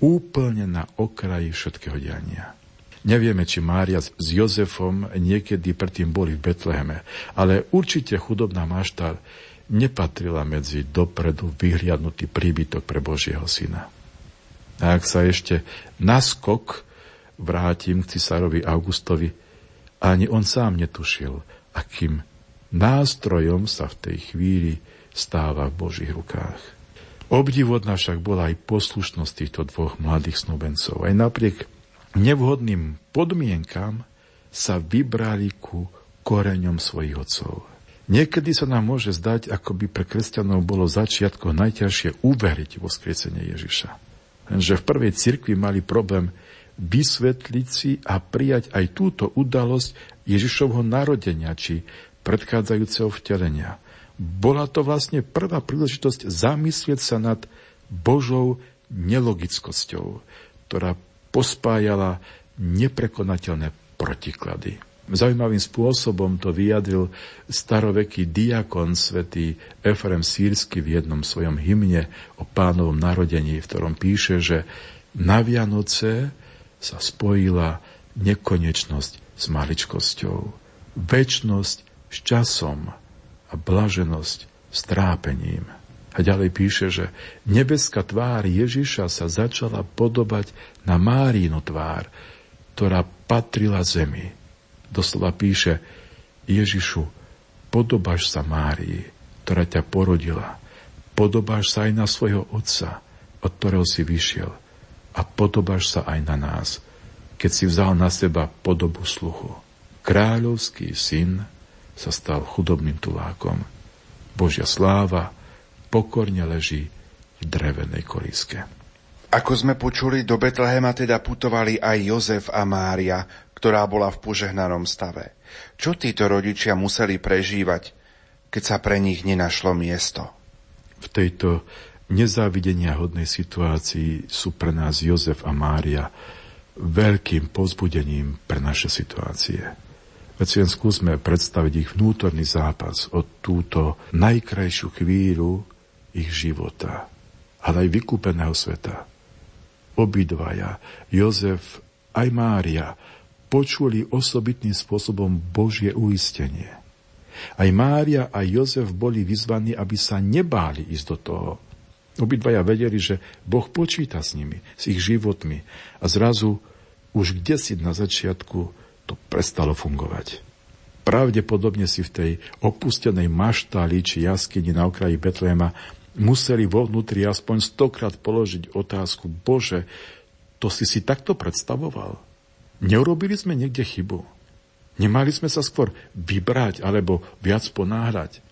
úplne na okraji všetkého diania. Nevieme, či Mária s Jozefom niekedy predtým boli v Betleheme, ale určite chudobná maštal nepatrila medzi dopredu vyhliadnutý príbytok pre Božieho syna. A ak sa ešte naskok vrátim k cisárovi Augustovi, ani on sám netušil, akým nástrojom sa v tej chvíli stáva v Božích rukách. Obdivodná však bola aj poslušnosť týchto dvoch mladých snúbencov. Aj napriek nevhodným podmienkam sa vybrali ku koreňom svojich otcov. Niekedy sa nám môže zdať, ako by pre kresťanov bolo začiatko najťažšie uveriť vo skriesenie Ježiša. Lenže v prvej cirkvi mali problém vysvetliť si a prijať aj túto udalosť Ježišovho narodenia či predchádzajúceho vtelenia. Bola to vlastne prvá príležitosť zamyslieť sa nad Božou nelogickosťou, ktorá pospájala neprekonateľné protiklady. Zaujímavým spôsobom to vyjadril staroveký diakon svätý Efrem Sírsky v jednom svojom hymne o pánovom narodení, v ktorom píše, že na Vianoce sa spojila nekonečnosť s maličkosťou, väčnosť s časom a blaženosť s trápením. A ďalej píše, že nebeská tvár Ježiša sa začala podobať na Márínu tvár, ktorá patrila zemi doslova píše Ježišu, podobáš sa Márii, ktorá ťa porodila. Podobáš sa aj na svojho otca, od ktorého si vyšiel. A podobáš sa aj na nás, keď si vzal na seba podobu sluchu. Kráľovský syn sa stal chudobným tulákom. Božia sláva pokorne leží v drevenej kolíske. Ako sme počuli, do Betlehema teda putovali aj Jozef a Mária, ktorá bola v požehnanom stave. Čo títo rodičia museli prežívať, keď sa pre nich nenašlo miesto? V tejto nezávidenia hodnej situácii sú pre nás Jozef a Mária veľkým pozbudením pre naše situácie. Veď len skúsme predstaviť ich vnútorný zápas od túto najkrajšiu chvíľu ich života, ale aj vykúpeného sveta. Obidvaja, Jozef aj Mária, počuli osobitným spôsobom Božie uistenie. Aj Mária a Jozef boli vyzvaní, aby sa nebáli ísť do toho. Obidvaja vedeli, že Boh počíta s nimi, s ich životmi a zrazu už kde si na začiatku to prestalo fungovať. Pravdepodobne si v tej opustenej maštali či jaskyni na okraji Betlema museli vo vnútri aspoň stokrát položiť otázku Bože, to si si takto predstavoval? Neurobili sme niekde chybu. Nemali sme sa skôr vybrať alebo viac ponáhľať.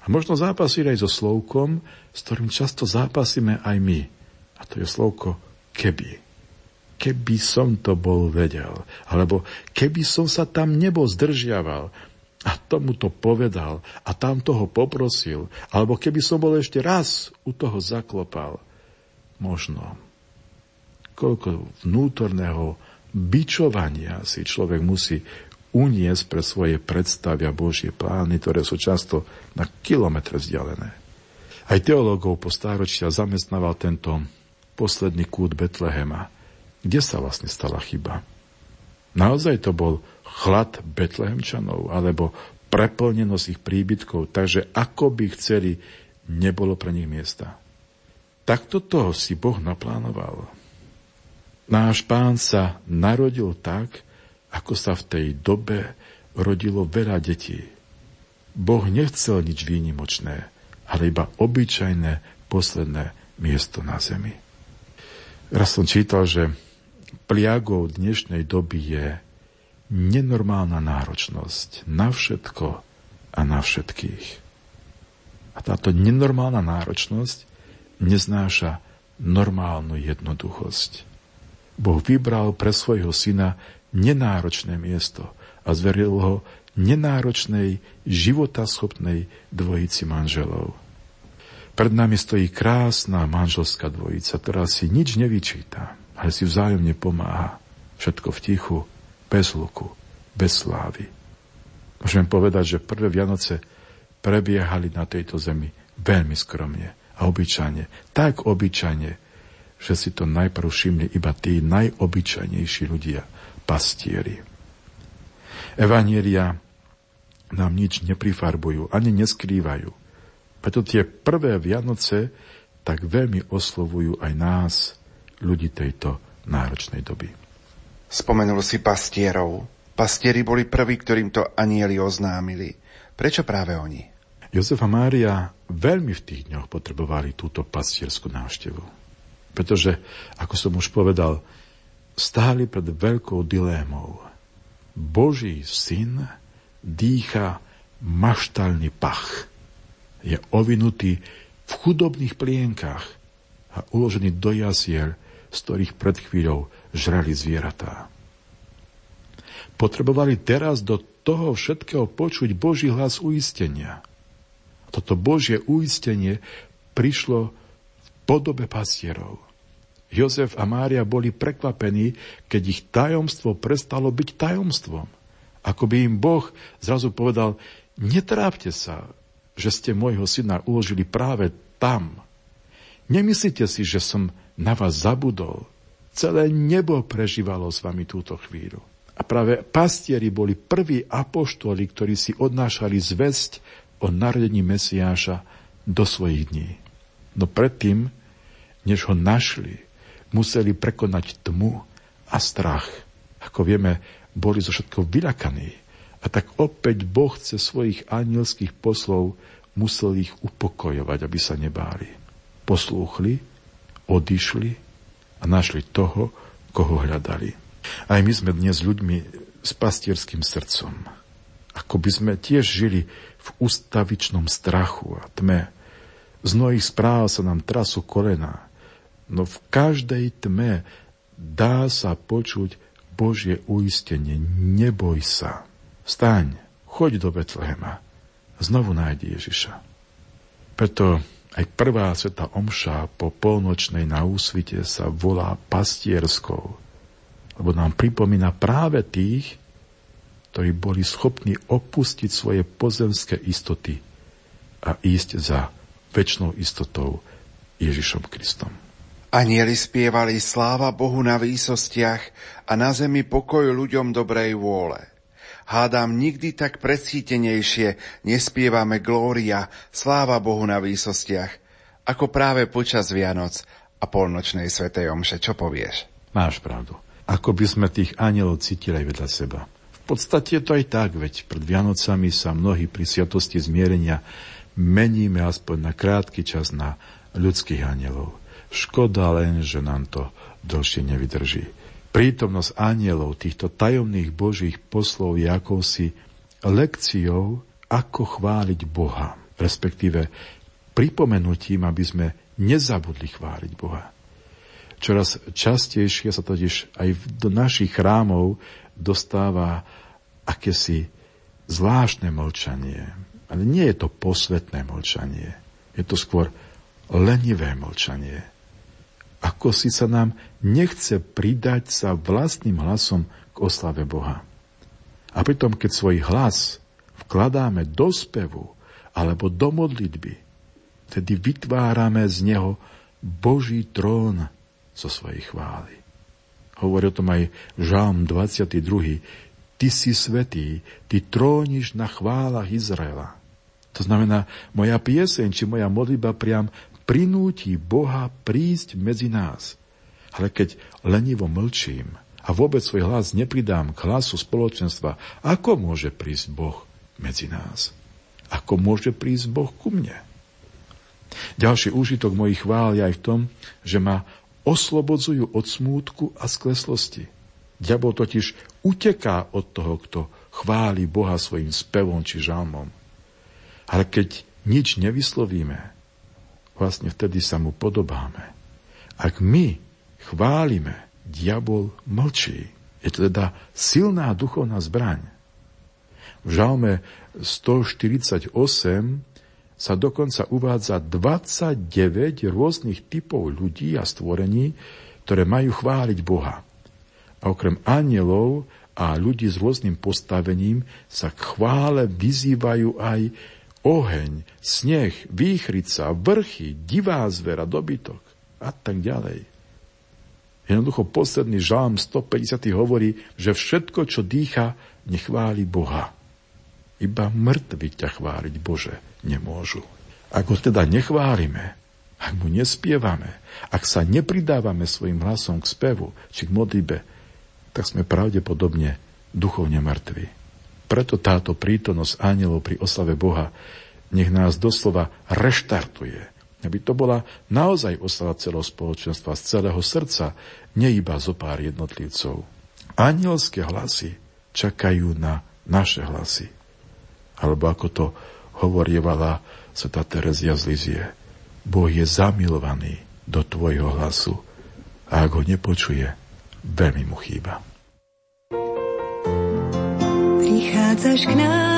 A možno zápasiť aj so slovkom, s ktorým často zápasíme aj my. A to je slovko keby. Keby som to bol vedel. Alebo keby som sa tam nebol zdržiaval a tomu to povedal a tam toho poprosil. Alebo keby som bol ešte raz u toho zaklopal. Možno. Koľko vnútorného bičovania si človek musí uniesť pre svoje predstavy a Božie plány, ktoré sú často na kilometre vzdialené. Aj teológov po stáročia zamestnával tento posledný kút Betlehema. Kde sa vlastne stala chyba? Naozaj to bol chlad Betlehemčanov, alebo preplnenosť ich príbytkov, takže ako by chceli, nebolo pre nich miesta. Takto toho si Boh naplánoval. Náš pán sa narodil tak, ako sa v tej dobe rodilo veľa detí. Boh nechcel nič výnimočné, ale iba obyčajné posledné miesto na zemi. Raz som čítal, že pliagou dnešnej doby je nenormálna náročnosť na všetko a na všetkých. A táto nenormálna náročnosť neznáša normálnu jednoduchosť. Boh vybral pre svojho syna nenáročné miesto a zveril ho nenáročnej, životaschopnej dvojici manželov. Pred nami stojí krásna manželská dvojica, ktorá si nič nevyčíta, ale si vzájomne pomáha. Všetko v tichu, bez luku, bez slávy. Môžem povedať, že prvé Vianoce prebiehali na tejto zemi veľmi skromne a obyčajne. Tak obyčajne, že si to najprv všimli iba tí najobyčajnejší ľudia, pastieri. Evanielia nám nič neprifarbujú, ani neskrývajú. Preto tie prvé Vianoce tak veľmi oslovujú aj nás, ľudí tejto náročnej doby. Spomenul si pastierov. Pastieri boli prví, ktorým to anieli oznámili. Prečo práve oni? Jozef a Mária veľmi v tých dňoch potrebovali túto pastierskú návštevu. Pretože, ako som už povedal, stáli pred veľkou dilémou. Boží syn dýcha maštalný pach. Je ovinutý v chudobných plienkach a uložený do jazier, z ktorých pred chvíľou žrali zvieratá. Potrebovali teraz do toho všetkého počuť Boží hlas uistenia. Toto Božie uistenie prišlo v podobe pastierov. Jozef a Mária boli prekvapení, keď ich tajomstvo prestalo byť tajomstvom. Ako by im Boh zrazu povedal, netrápte sa, že ste môjho syna uložili práve tam. Nemyslíte si, že som na vás zabudol. Celé nebo prežívalo s vami túto chvíľu. A práve pastieri boli prví apoštoli, ktorí si odnášali zväzť o narodení Mesiáša do svojich dní. No predtým, než ho našli, museli prekonať tmu a strach. Ako vieme, boli zo všetko vyľakaní. A tak opäť Boh cez svojich anielských poslov musel ich upokojovať, aby sa nebáli. Poslúchli, odišli a našli toho, koho hľadali. Aj my sme dnes ľuďmi s pastierským srdcom. Ako by sme tiež žili v ustavičnom strachu a tme. Z mnohých správ sa nám trasú kolená. No v každej tme dá sa počuť Božie uistenie. Neboj sa. Staň, choď do Betlehema. Znovu nájdi Ježiša. Preto aj prvá sveta omša po polnočnej na úsvite sa volá pastierskou, lebo nám pripomína práve tých, ktorí boli schopní opustiť svoje pozemské istoty a ísť za väčšnou istotou Ježišom Kristom. Anieli spievali sláva Bohu na výsostiach a na zemi pokoj ľuďom dobrej vôle. Hádam, nikdy tak predsítenejšie nespievame glória, sláva Bohu na výsostiach, ako práve počas Vianoc a polnočnej svetej omše. Čo povieš? Máš pravdu. Ako by sme tých anielov cítili aj vedľa seba. V podstate je to aj tak, veď pred Vianocami sa mnohí pri sviatosti zmierenia meníme aspoň na krátky čas na ľudských anielov. Škoda len, že nám to dlhšie nevydrží. Prítomnosť anielov, týchto tajomných božích poslov je akousi lekciou, ako chváliť Boha, respektíve pripomenutím, aby sme nezabudli chváliť Boha. Čoraz častejšie sa totiž aj do našich chrámov dostáva akési zvláštne mlčanie. Ale nie je to posvetné mlčanie. Je to skôr lenivé mlčanie ako si sa nám nechce pridať sa vlastným hlasom k oslave Boha. A pritom, keď svoj hlas vkladáme do spevu alebo do modlitby, tedy vytvárame z neho Boží trón zo svojej chvály. Hovorí o tom aj Žalm 22. Ty si svetý, ty tróniš na chválach Izraela. To znamená, moja pieseň či moja modlitba priam prinúti Boha prísť medzi nás. Ale keď lenivo mlčím a vôbec svoj hlas nepridám k hlasu spoločenstva, ako môže prísť Boh medzi nás? Ako môže prísť Boh ku mne? Ďalší úžitok mojich chvál je aj v tom, že ma oslobodzujú od smútku a skleslosti. Diabol totiž uteká od toho, kto chváli Boha svojim spevom či žalmom. Ale keď nič nevyslovíme, vlastne vtedy sa mu podobáme. Ak my chválime, diabol mlčí. Je to teda silná duchovná zbraň. V žalme 148 sa dokonca uvádza 29 rôznych typov ľudí a stvorení, ktoré majú chváliť Boha. A okrem anielov a ľudí s rôznym postavením sa k chvále vyzývajú aj oheň, sneh, výchrica, vrchy, divá zvera, dobytok a tak ďalej. Jednoducho posledný žalm 150 hovorí, že všetko, čo dýcha, nechváli Boha. Iba mŕtvi ťa chváliť, Bože, nemôžu. Ak ho teda nechválime, ak mu nespievame, ak sa nepridávame svojim hlasom k spevu či k modlibe, tak sme pravdepodobne duchovne mŕtvi. Preto táto prítomnosť anielov pri oslave Boha nech nás doslova reštartuje. Aby to bola naozaj oslava celého spoločenstva z celého srdca, nie iba zo pár jednotlivcov. Anielské hlasy čakajú na naše hlasy. Alebo ako to hovorievala sveta Terezia z Lizie. Boh je zamilovaný do tvojho hlasu a ak ho nepočuje, veľmi mu chýba. Prichádzaš k nám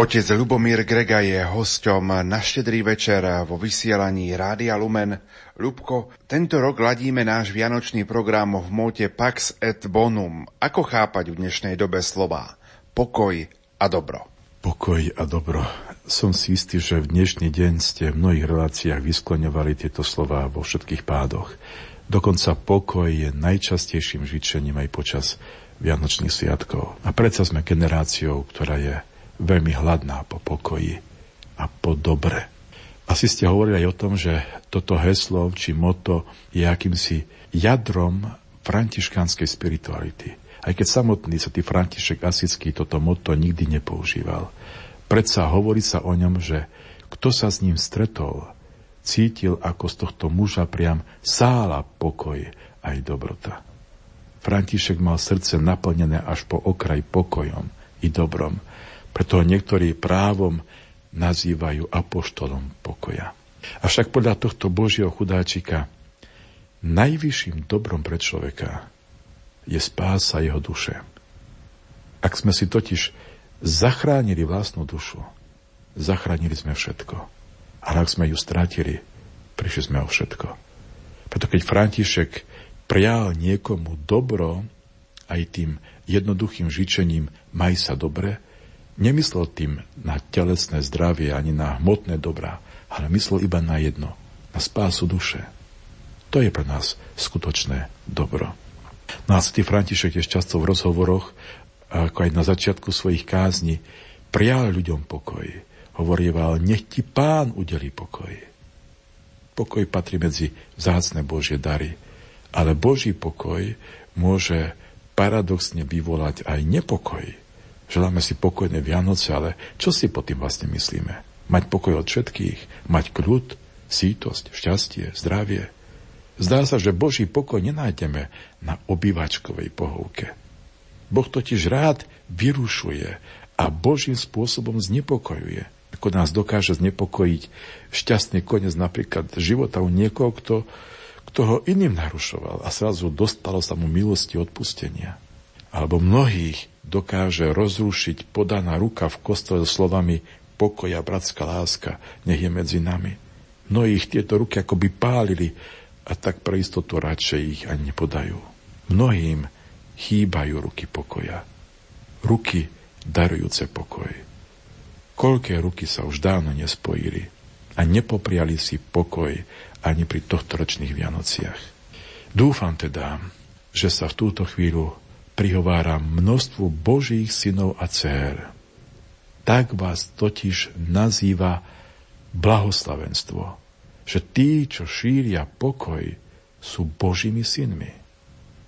Otec Lubomír Grega je hosťom na štedrý večer vo vysielaní Rádia Lumen. Lubko, tento rok ladíme náš vianočný program v mote Pax et Bonum. Ako chápať v dnešnej dobe slova? Pokoj a dobro. Pokoj a dobro. Som si istý, že v dnešný deň ste v mnohých reláciách vyskloňovali tieto slova vo všetkých pádoch. Dokonca pokoj je najčastejším žičením aj počas Vianočných sviatkov. A predsa sme generáciou, ktorá je veľmi hladná po pokoji a po dobre. Asi ste hovorili aj o tom, že toto heslo či moto je akýmsi jadrom františkánskej spirituality. Aj keď samotný sa tý František Asický toto moto nikdy nepoužíval. Predsa hovorí sa o ňom, že kto sa s ním stretol, cítil, ako z tohto muža priam sála pokoj aj dobrota. František mal srdce naplnené až po okraj pokojom i dobrom preto ho niektorí právom nazývajú apoštolom pokoja. Avšak podľa tohto Božieho chudáčika najvyšším dobrom pre človeka je spása jeho duše. Ak sme si totiž zachránili vlastnú dušu, zachránili sme všetko. Ale ak sme ju strátili, prišli sme o všetko. Preto keď František prial niekomu dobro, aj tým jednoduchým žičením maj sa dobre, Nemyslel tým na telesné zdravie ani na hmotné dobrá, ale myslel iba na jedno, na spásu duše. To je pre nás skutočné dobro. No a svätý František je často v rozhovoroch, ako aj na začiatku svojich kázni, prial ľuďom pokoj. Hovorieval, nech ti pán udeli pokoj. Pokoj patrí medzi vzácne Božie dary, ale Boží pokoj môže paradoxne vyvolať aj nepokoj. Želáme si pokojné Vianoce, ale čo si pod tým vlastne myslíme? Mať pokoj od všetkých, mať kľud, sítosť, šťastie, zdravie. Zdá sa, že Boží pokoj nenájdeme na obývačkovej pohovke. Boh totiž rád vyrušuje a Božím spôsobom znepokojuje. Ako nás dokáže znepokojiť šťastný koniec napríklad života u niekoho, kto, kto ho iným narušoval a zrazu dostalo sa mu milosti odpustenia. Alebo mnohých dokáže rozrušiť podaná ruka v kostole slovami pokoja, bratská láska, nech je medzi nami. Mnohých tieto ruky akoby pálili a tak pre istotu radšej ich ani nepodajú. Mnohým chýbajú ruky pokoja. Ruky darujúce pokoj. Koľké ruky sa už dávno nespojili a nepopriali si pokoj ani pri tohto ročných Vianociach. Dúfam teda, že sa v túto chvíľu prihovára množstvu Božích synov a dcer. Tak vás totiž nazýva blahoslavenstvo, že tí, čo šíria pokoj, sú Božími synmi.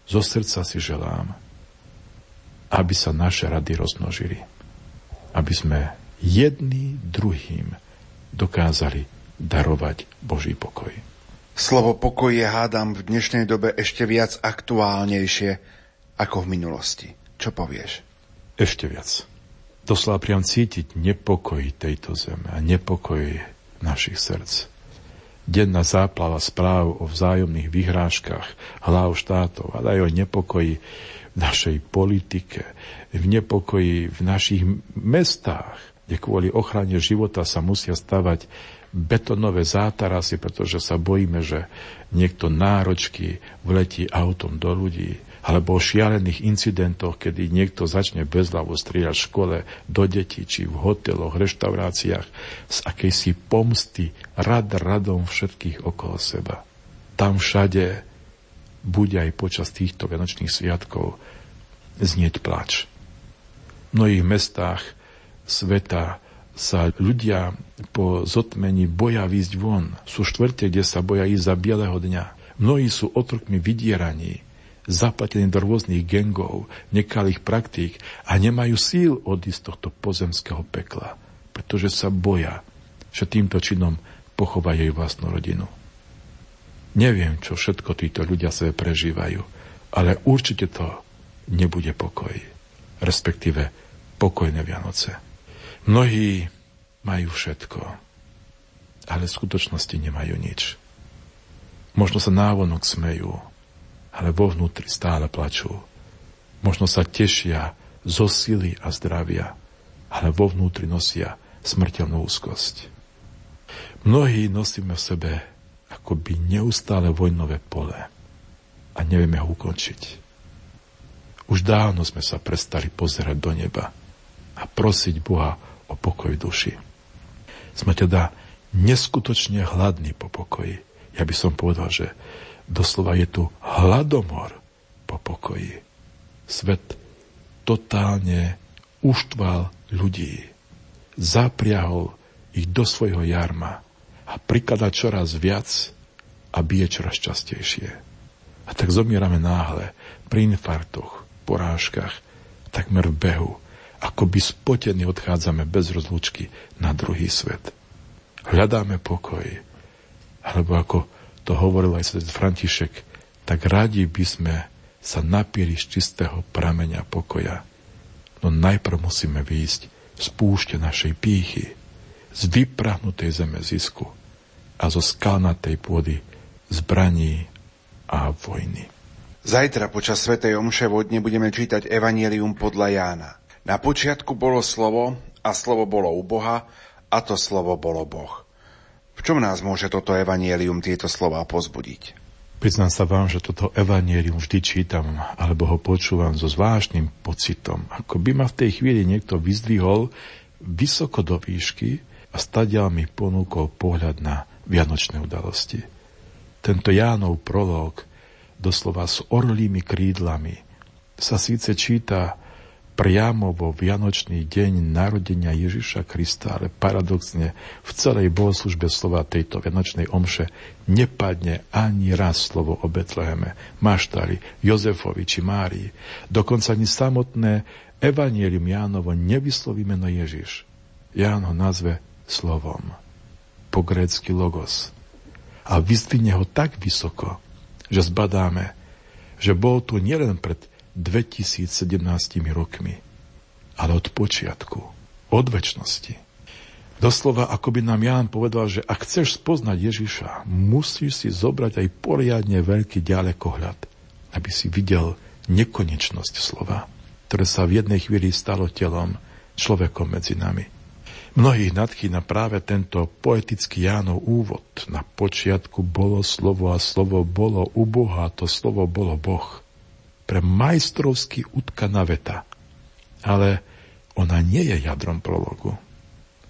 Zo srdca si želám, aby sa naše rady rozmnožili. Aby sme jedný druhým dokázali darovať Boží pokoj. Slovo pokoj je, hádam, v dnešnej dobe ešte viac aktuálnejšie ako v minulosti. Čo povieš? Ešte viac. Doslova priam cítiť nepokoj tejto zeme a nepokoj našich srdc. Denná záplava správ o vzájomných vyhrážkach hlav štátov, ale aj o nepokoji v našej politike, v nepokoji v našich mestách, kde kvôli ochrane života sa musia stavať betonové zátarasy, pretože sa bojíme, že niekto náročky vletí autom do ľudí alebo o šialených incidentoch, kedy niekto začne bezľavo strieľať v škole do detí, či v hoteloch, reštauráciách, z akejsi pomsty rad radom všetkých okolo seba. Tam všade bude aj počas týchto vianočných sviatkov znieť plač. V mnohých mestách sveta sa ľudia po zotmení boja výjsť von. Sú štvrte, kde sa boja ísť za bieleho dňa. Mnohí sú otrokmi vydieraní, zapletení do rôznych gengov, nekalých praktík a nemajú síl odísť z tohto pozemského pekla, pretože sa boja, že týmto činom pochovajú jej vlastnú rodinu. Neviem, čo všetko títo ľudia sebe prežívajú, ale určite to nebude pokoj, respektíve pokojné Vianoce. Mnohí majú všetko, ale v skutočnosti nemajú nič. Možno sa návonok smejú, ale vo vnútri stále plačú. Možno sa tešia zo sily a zdravia, ale vo vnútri nosia smrteľnú úzkosť. Mnohí nosíme v sebe akoby neustále vojnové pole a nevieme ho ukončiť. Už dávno sme sa prestali pozerať do neba a prosiť Boha o pokoj duši. Sme teda neskutočne hladní po pokoji. Ja by som povedal, že doslova je tu hladomor po pokoji. Svet totálne uštval ľudí. Zapriahol ich do svojho jarma a prikladá čoraz viac a bije čoraz častejšie. A tak zomierame náhle pri infarktoch, porážkach, takmer v behu, ako by spotení odchádzame bez rozlučky na druhý svet. Hľadáme pokoj, alebo ako to hovoril aj svet František, tak radi by sme sa napili z čistého prameňa pokoja. No najprv musíme výjsť z púšte našej pýchy, z vyprahnutej zeme zisku a zo skalnatej pôdy zbraní a vojny. Zajtra počas Svetej Omše vodne budeme čítať Evangelium podľa Jána. Na počiatku bolo slovo a slovo bolo u Boha a to slovo bolo Boh. V čom nás môže toto Evangelium tieto slova pozbudiť? Priznám sa vám, že toto evanierium vždy čítam alebo ho počúvam so zvláštnym pocitom. Ako by ma v tej chvíli niekto vyzdvihol vysoko do výšky a stadial mi ponúkol pohľad na vianočné udalosti. Tento Jánov prolog, doslova s orlými krídlami, sa síce číta priamo vo Vianočný deň narodenia Ježiša Krista, ale paradoxne v celej bohoslužbe slova tejto Vianočnej omše nepadne ani raz slovo o Betleheme, Maštali, Jozefovi či Márii. Dokonca ani samotné Evangelium Jánovo nevysloví meno Ježiš. Ján ho nazve slovom. Po grécky logos. A vyzdvihne ho tak vysoko, že zbadáme, že bol tu nielen pred 2017 rokmi, ale od počiatku, od väčšnosti. Doslova, ako by nám Ján povedal, že ak chceš spoznať Ježiša, musíš si zobrať aj poriadne veľký ďalekohľad, aby si videl nekonečnosť slova, ktoré sa v jednej chvíli stalo telom, človekom medzi nami. Mnohých nadchýna práve tento poetický Jánov úvod. Na počiatku bolo slovo a slovo bolo u Boha, a to slovo bolo Boh pre majstrovsky utkaná veta. Ale ona nie je jadrom prologu.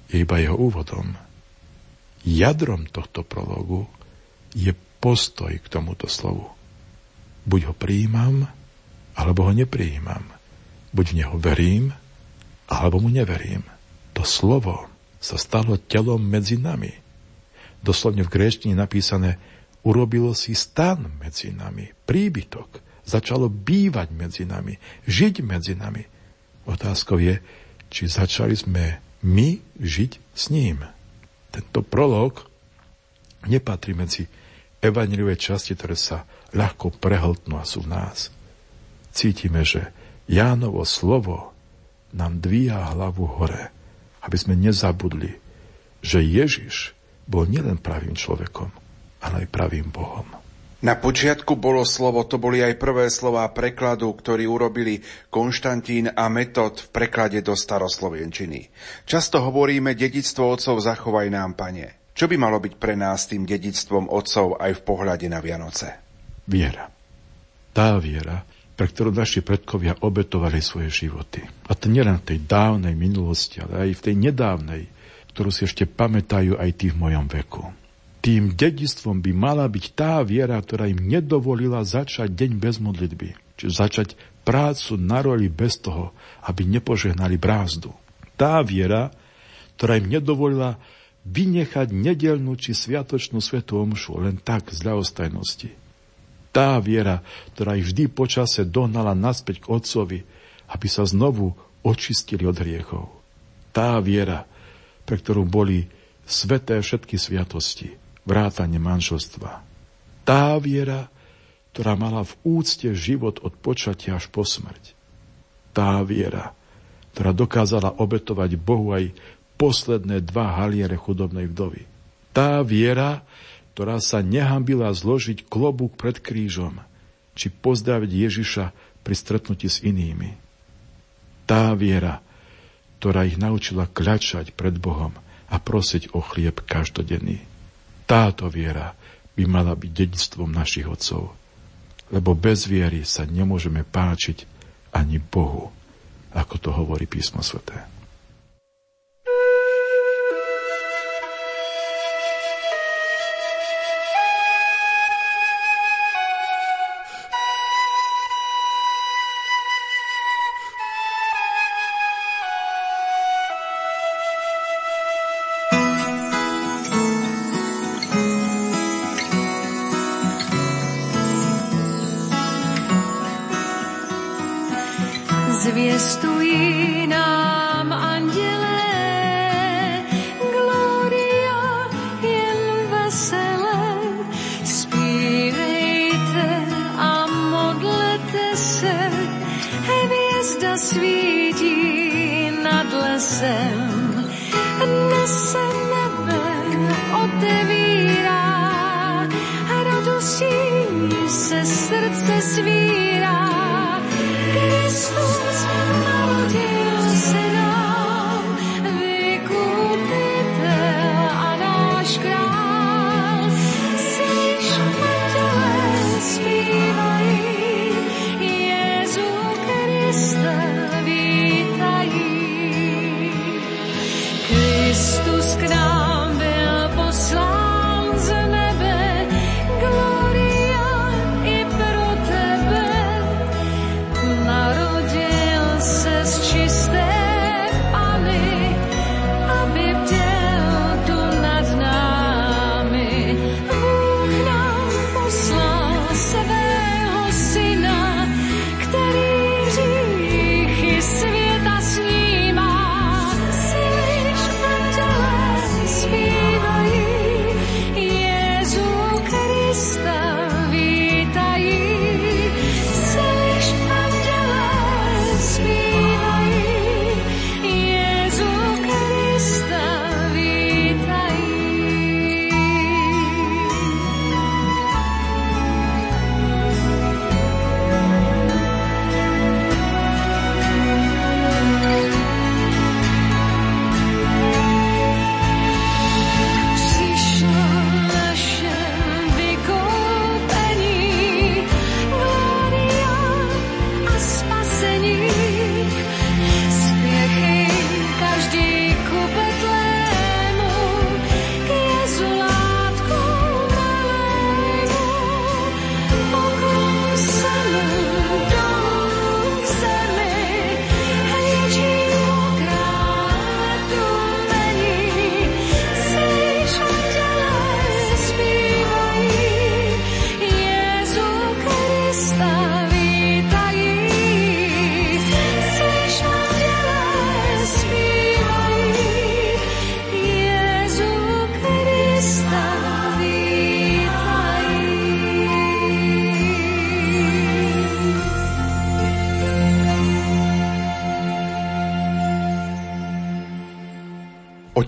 Je iba jeho úvodom. Jadrom tohto prologu je postoj k tomuto slovu. Buď ho prijímam, alebo ho neprijímam. Buď v neho verím, alebo mu neverím. To slovo sa stalo telom medzi nami. Doslovne v gréčtine napísané urobilo si stan medzi nami, príbytok začalo bývať medzi nami, žiť medzi nami. Otázkou je, či začali sme my žiť s ním. Tento prolog nepatrí medzi evaniliové časti, ktoré sa ľahko prehltnú a sú v nás. Cítime, že Jánovo slovo nám dvíja hlavu hore, aby sme nezabudli, že Ježiš bol nielen pravým človekom, ale aj pravým Bohom. Na počiatku bolo slovo, to boli aj prvé slová prekladu, ktorý urobili Konštantín a Metod v preklade do staroslovenčiny. Často hovoríme, dedictvo otcov zachovaj nám, pane. Čo by malo byť pre nás tým dedictvom otcov aj v pohľade na Vianoce? Viera. Tá viera, pre ktorú naši predkovia obetovali svoje životy. A to nielen v tej dávnej minulosti, ale aj v tej nedávnej, ktorú si ešte pamätajú aj tí v mojom veku. Tým dedistvom by mala byť tá viera, ktorá im nedovolila začať deň bez modlitby. Čiže začať prácu na roli bez toho, aby nepožehnali brázdu. Tá viera, ktorá im nedovolila vynechať nedelnú či sviatočnú svetú omšu len tak z ľahostajnosti. Tá viera, ktorá ich vždy počase dohnala naspäť k Otcovi, aby sa znovu očistili od hriechov. Tá viera, pre ktorú boli sveté všetky sviatosti vrátanie manželstva. Tá viera, ktorá mala v úcte život od počatia až po smrť. Tá viera, ktorá dokázala obetovať Bohu aj posledné dva haliere chudobnej vdovy. Tá viera, ktorá sa nehambila zložiť klobúk pred krížom, či pozdraviť Ježiša pri stretnutí s inými. Tá viera, ktorá ich naučila kľačať pred Bohom a prosiť o chlieb každodenný. Táto viera by mala byť dedictvom našich otcov, lebo bez viery sa nemôžeme páčiť ani Bohu, ako to hovorí písmo sveté. listen.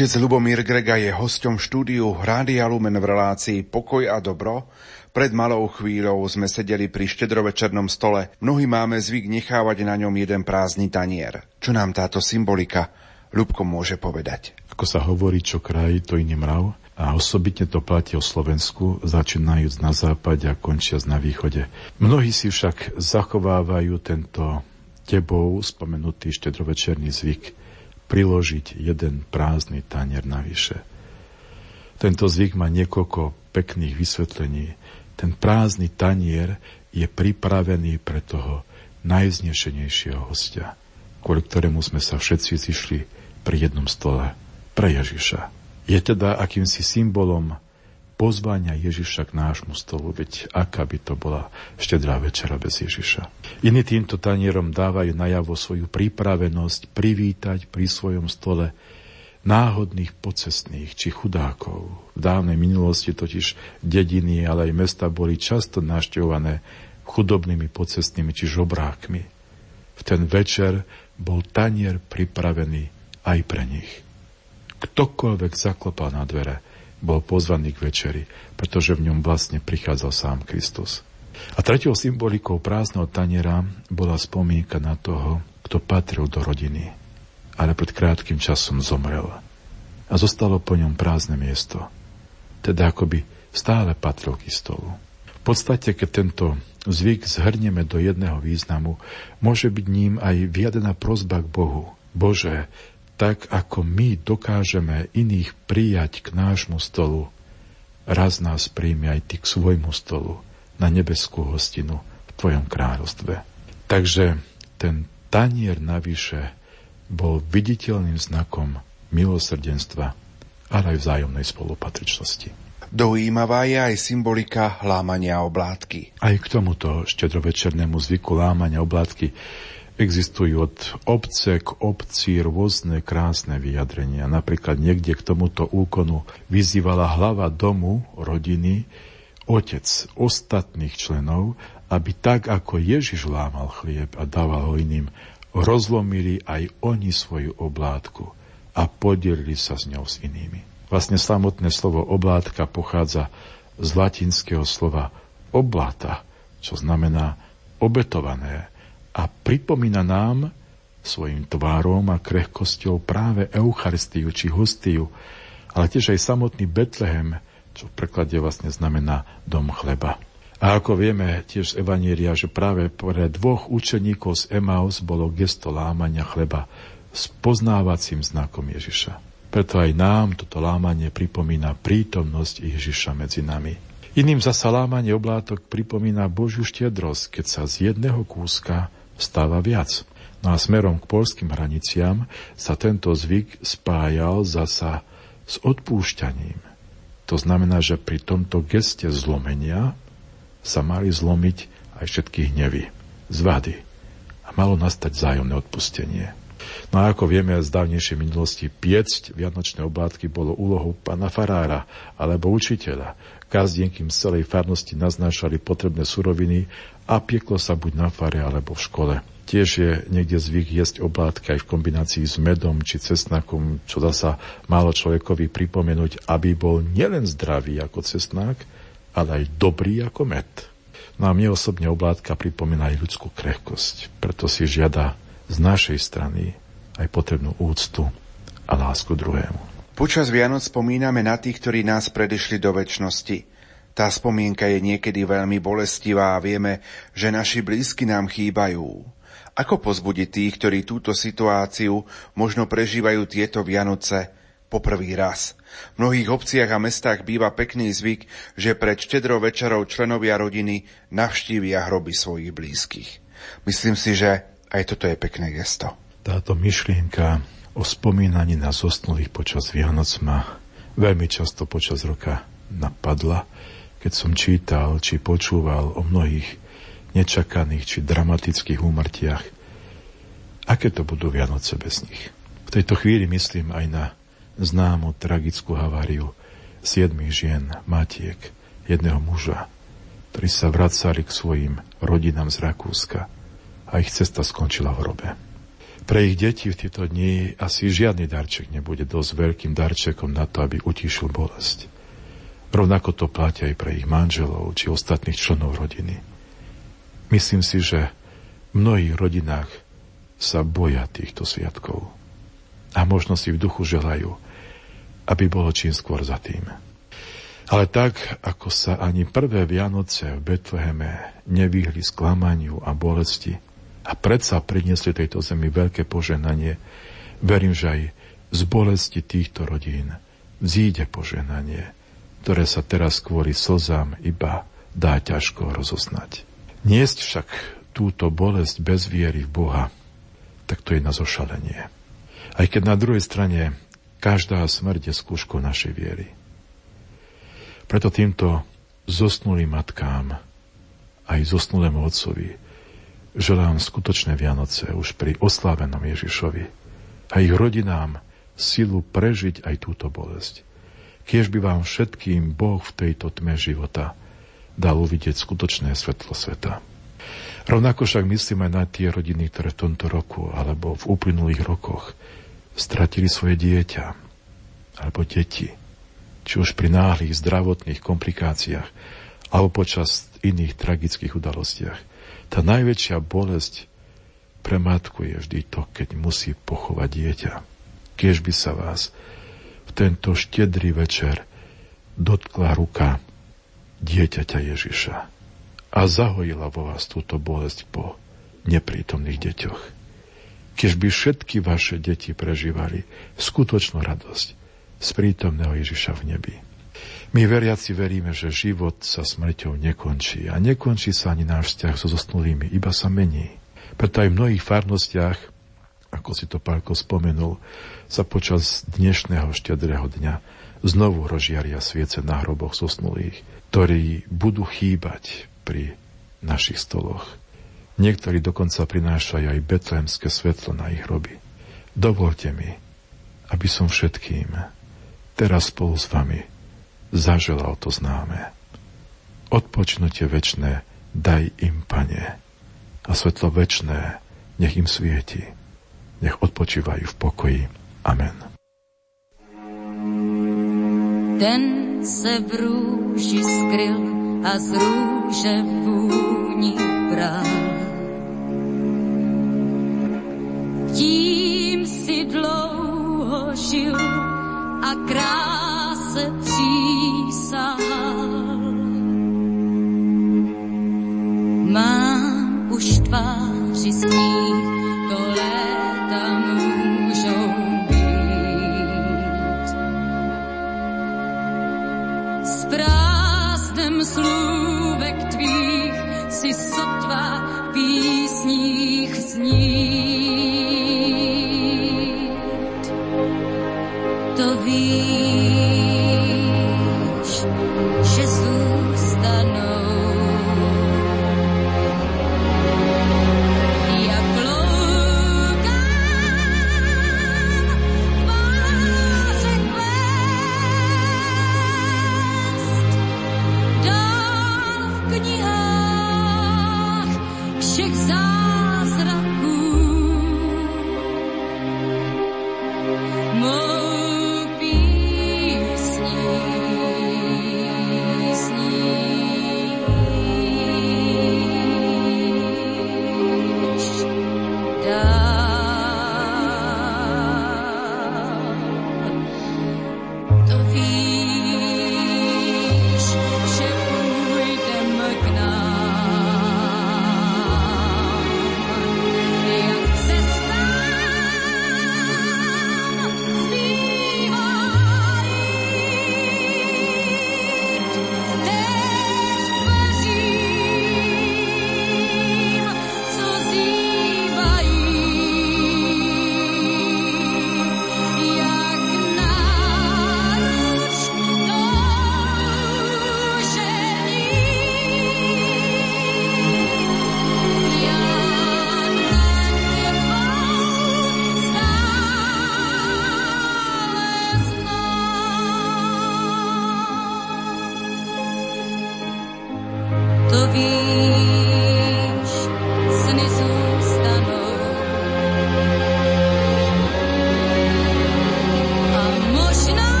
Otec Lubomír Grega je hosťom štúdiu Rádia Lumen v relácii Pokoj a dobro. Pred malou chvíľou sme sedeli pri štedrovečernom stole. Mnohí máme zvyk nechávať na ňom jeden prázdny tanier. Čo nám táto symbolika Ľubko môže povedať? Ako sa hovorí, čo kraj, to iný mrav. A osobitne to platí o Slovensku, začínajúc na západe a končiac na východe. Mnohí si však zachovávajú tento tebou spomenutý štedrovečerný zvyk priložiť jeden prázdny tanier navyše. Tento zvyk má niekoľko pekných vysvetlení. Ten prázdny tanier je pripravený pre toho najznešenejšieho hostia, kvôli ktorému sme sa všetci zišli pri jednom stole, pre Ježiša. Je teda akýmsi symbolom pozvania Ježiša k nášmu stolu, veď aká by to bola štedrá večera bez Ježiša. Iní týmto tanierom dávajú najavo svoju pripravenosť privítať pri svojom stole náhodných pocestných či chudákov. V dávnej minulosti totiž dediny, ale aj mesta boli často naštevované chudobnými pocestnými či žobrákmi. V ten večer bol tanier pripravený aj pre nich. Ktokoľvek zaklopal na dvere, bol pozvaný k večeri, pretože v ňom vlastne prichádzal sám Kristus. A tretiou symbolikou prázdneho taniera bola spomienka na toho, kto patril do rodiny. ale pred krátkým časom zomrel. A zostalo po ňom prázdne miesto. Teda akoby stále patril k stolu. V podstate, keď tento zvyk zhrnieme do jedného významu, môže byť ním aj vyjadená prozba k Bohu. Bože, tak ako my dokážeme iných prijať k nášmu stolu, raz nás príjme aj ty k svojmu stolu na nebeskú hostinu v Tvojom kráľovstve. Takže ten tanier navyše bol viditeľným znakom milosrdenstva, ale aj vzájomnej spolupatričnosti. Dojímavá je aj symbolika lámania oblátky. Aj k tomuto štedrovečernému zvyku lámania oblátky existujú od obce k obci rôzne krásne vyjadrenia. Napríklad niekde k tomuto úkonu vyzývala hlava domu, rodiny, otec ostatných členov, aby tak ako Ježiš lámal chlieb a dával ho iným, rozlomili aj oni svoju oblátku a podelili sa s ňou s inými. Vlastne samotné slovo oblátka pochádza z latinského slova oblata, čo znamená obetované a pripomína nám svojim tvárom a krehkosťou práve Eucharistiu či hostiu, ale tiež aj samotný Betlehem, čo v preklade vlastne znamená dom chleba. A ako vieme tiež z Evanieria, že práve pre dvoch učeníkov z Emaus bolo gesto lámania chleba s poznávacím znakom Ježiša. Preto aj nám toto lámanie pripomína prítomnosť Ježiša medzi nami. Iným zasa lámanie oblátok pripomína Božiu štiedrosť, keď sa z jedného kúska stáva viac. No a smerom k polským hraniciam sa tento zvyk spájal zasa s odpúšťaním. To znamená, že pri tomto geste zlomenia sa mali zlomiť aj všetky hnevy, zvady a malo nastať zájomné odpustenie. No a ako vieme z dávnejšej minulosti, piecť vianočné oblátky bolo úlohou pána farára alebo učiteľa. Gazdienky z celej farnosti naznášali potrebné suroviny a pieklo sa buď na fare alebo v škole. Tiež je niekde zvyk jesť oblátky aj v kombinácii s medom či cesnakom, čo zasa málo človekovi pripomenúť, aby bol nielen zdravý ako cesnák, ale aj dobrý ako med. No a mne osobne oblátka pripomína aj ľudskú krehkosť, preto si žiada z našej strany aj potrebnú úctu a lásku druhému. Počas Vianoc spomíname na tých, ktorí nás predišli do väčšnosti. Tá spomienka je niekedy veľmi bolestivá a vieme, že naši blízky nám chýbajú. Ako pozbudiť tých, ktorí túto situáciu možno prežívajú tieto Vianoce poprvý raz? V mnohých obciach a mestách býva pekný zvyk, že pred štedrou večerou členovia rodiny navštívia hroby svojich blízkych. Myslím si, že aj toto je pekné gesto. Táto myšlienka o spomínaní na zosnulých počas Vianoc ma veľmi často počas roka napadla, keď som čítal či počúval o mnohých nečakaných či dramatických úmrtiach. Aké to budú Vianoce bez nich? V tejto chvíli myslím aj na známu tragickú haváriu siedmých žien, matiek, jedného muža, ktorí sa vracali k svojim rodinám z Rakúska a ich cesta skončila v hrobe. Pre ich deti v tieto dni asi žiadny darček nebude dosť veľkým darčekom na to, aby utišil bolesť. Rovnako to platia aj pre ich manželov či ostatných členov rodiny. Myslím si, že v mnohých rodinách sa boja týchto sviatkov a možno si v duchu želajú, aby bolo čím skôr za tým. Ale tak, ako sa ani prvé Vianoce v Betleheme nevyhli sklamaniu a bolesti a predsa priniesli tejto zemi veľké poženanie, verím, že aj z bolesti týchto rodín vzíde poženanie, ktoré sa teraz kvôli slzám iba dá ťažko rozoznať. Niesť však túto bolesť bez viery v Boha, tak to je na zošalenie. Aj keď na druhej strane Každá smrť je skúškou našej viery. Preto týmto zosnulým matkám aj zosnulému otcovi želám skutočné Vianoce už pri oslávenom Ježišovi a ich rodinám silu prežiť aj túto bolesť. Kiež by vám všetkým Boh v tejto tme života dal uvidieť skutočné svetlo sveta. Rovnako však myslím aj na tie rodiny, ktoré v tomto roku alebo v uplynulých rokoch stratili svoje dieťa alebo deti, či už pri náhlych zdravotných komplikáciách alebo počas iných tragických udalostiach. Tá najväčšia bolesť Pre matku je vždy to, keď musí pochovať dieťa. Kiež by sa vás v tento štedrý večer dotkla ruka dieťaťa Ježiša a zahojila vo vás túto bolesť po neprítomných deťoch. Keď by všetky vaše deti prežívali skutočnú radosť z prítomného Ježiša v nebi. My veriaci veríme, že život sa smrťou nekončí a nekončí sa ani náš vzťah so zosnulými, iba sa mení. Preto aj v mnohých farnostiach, ako si to Pálko spomenul, sa počas dnešného štedrého dňa znovu rozžiaria sviece na hroboch zosnulých, ktorí budú chýbať pri našich stoloch. Niektorí dokonca prinášajú aj betlémske svetlo na ich hroby. Dovolte mi, aby som všetkým teraz spolu s vami zaželal to známe. Odpočnutie večné daj im, Pane, a svetlo večné nech im svieti. Nech odpočívajú v pokoji. Amen. Ten se v rúži skryl a z rúže vúni bral. Tím si dlouho žil a kráse přísahal. Mám už tváři sníh,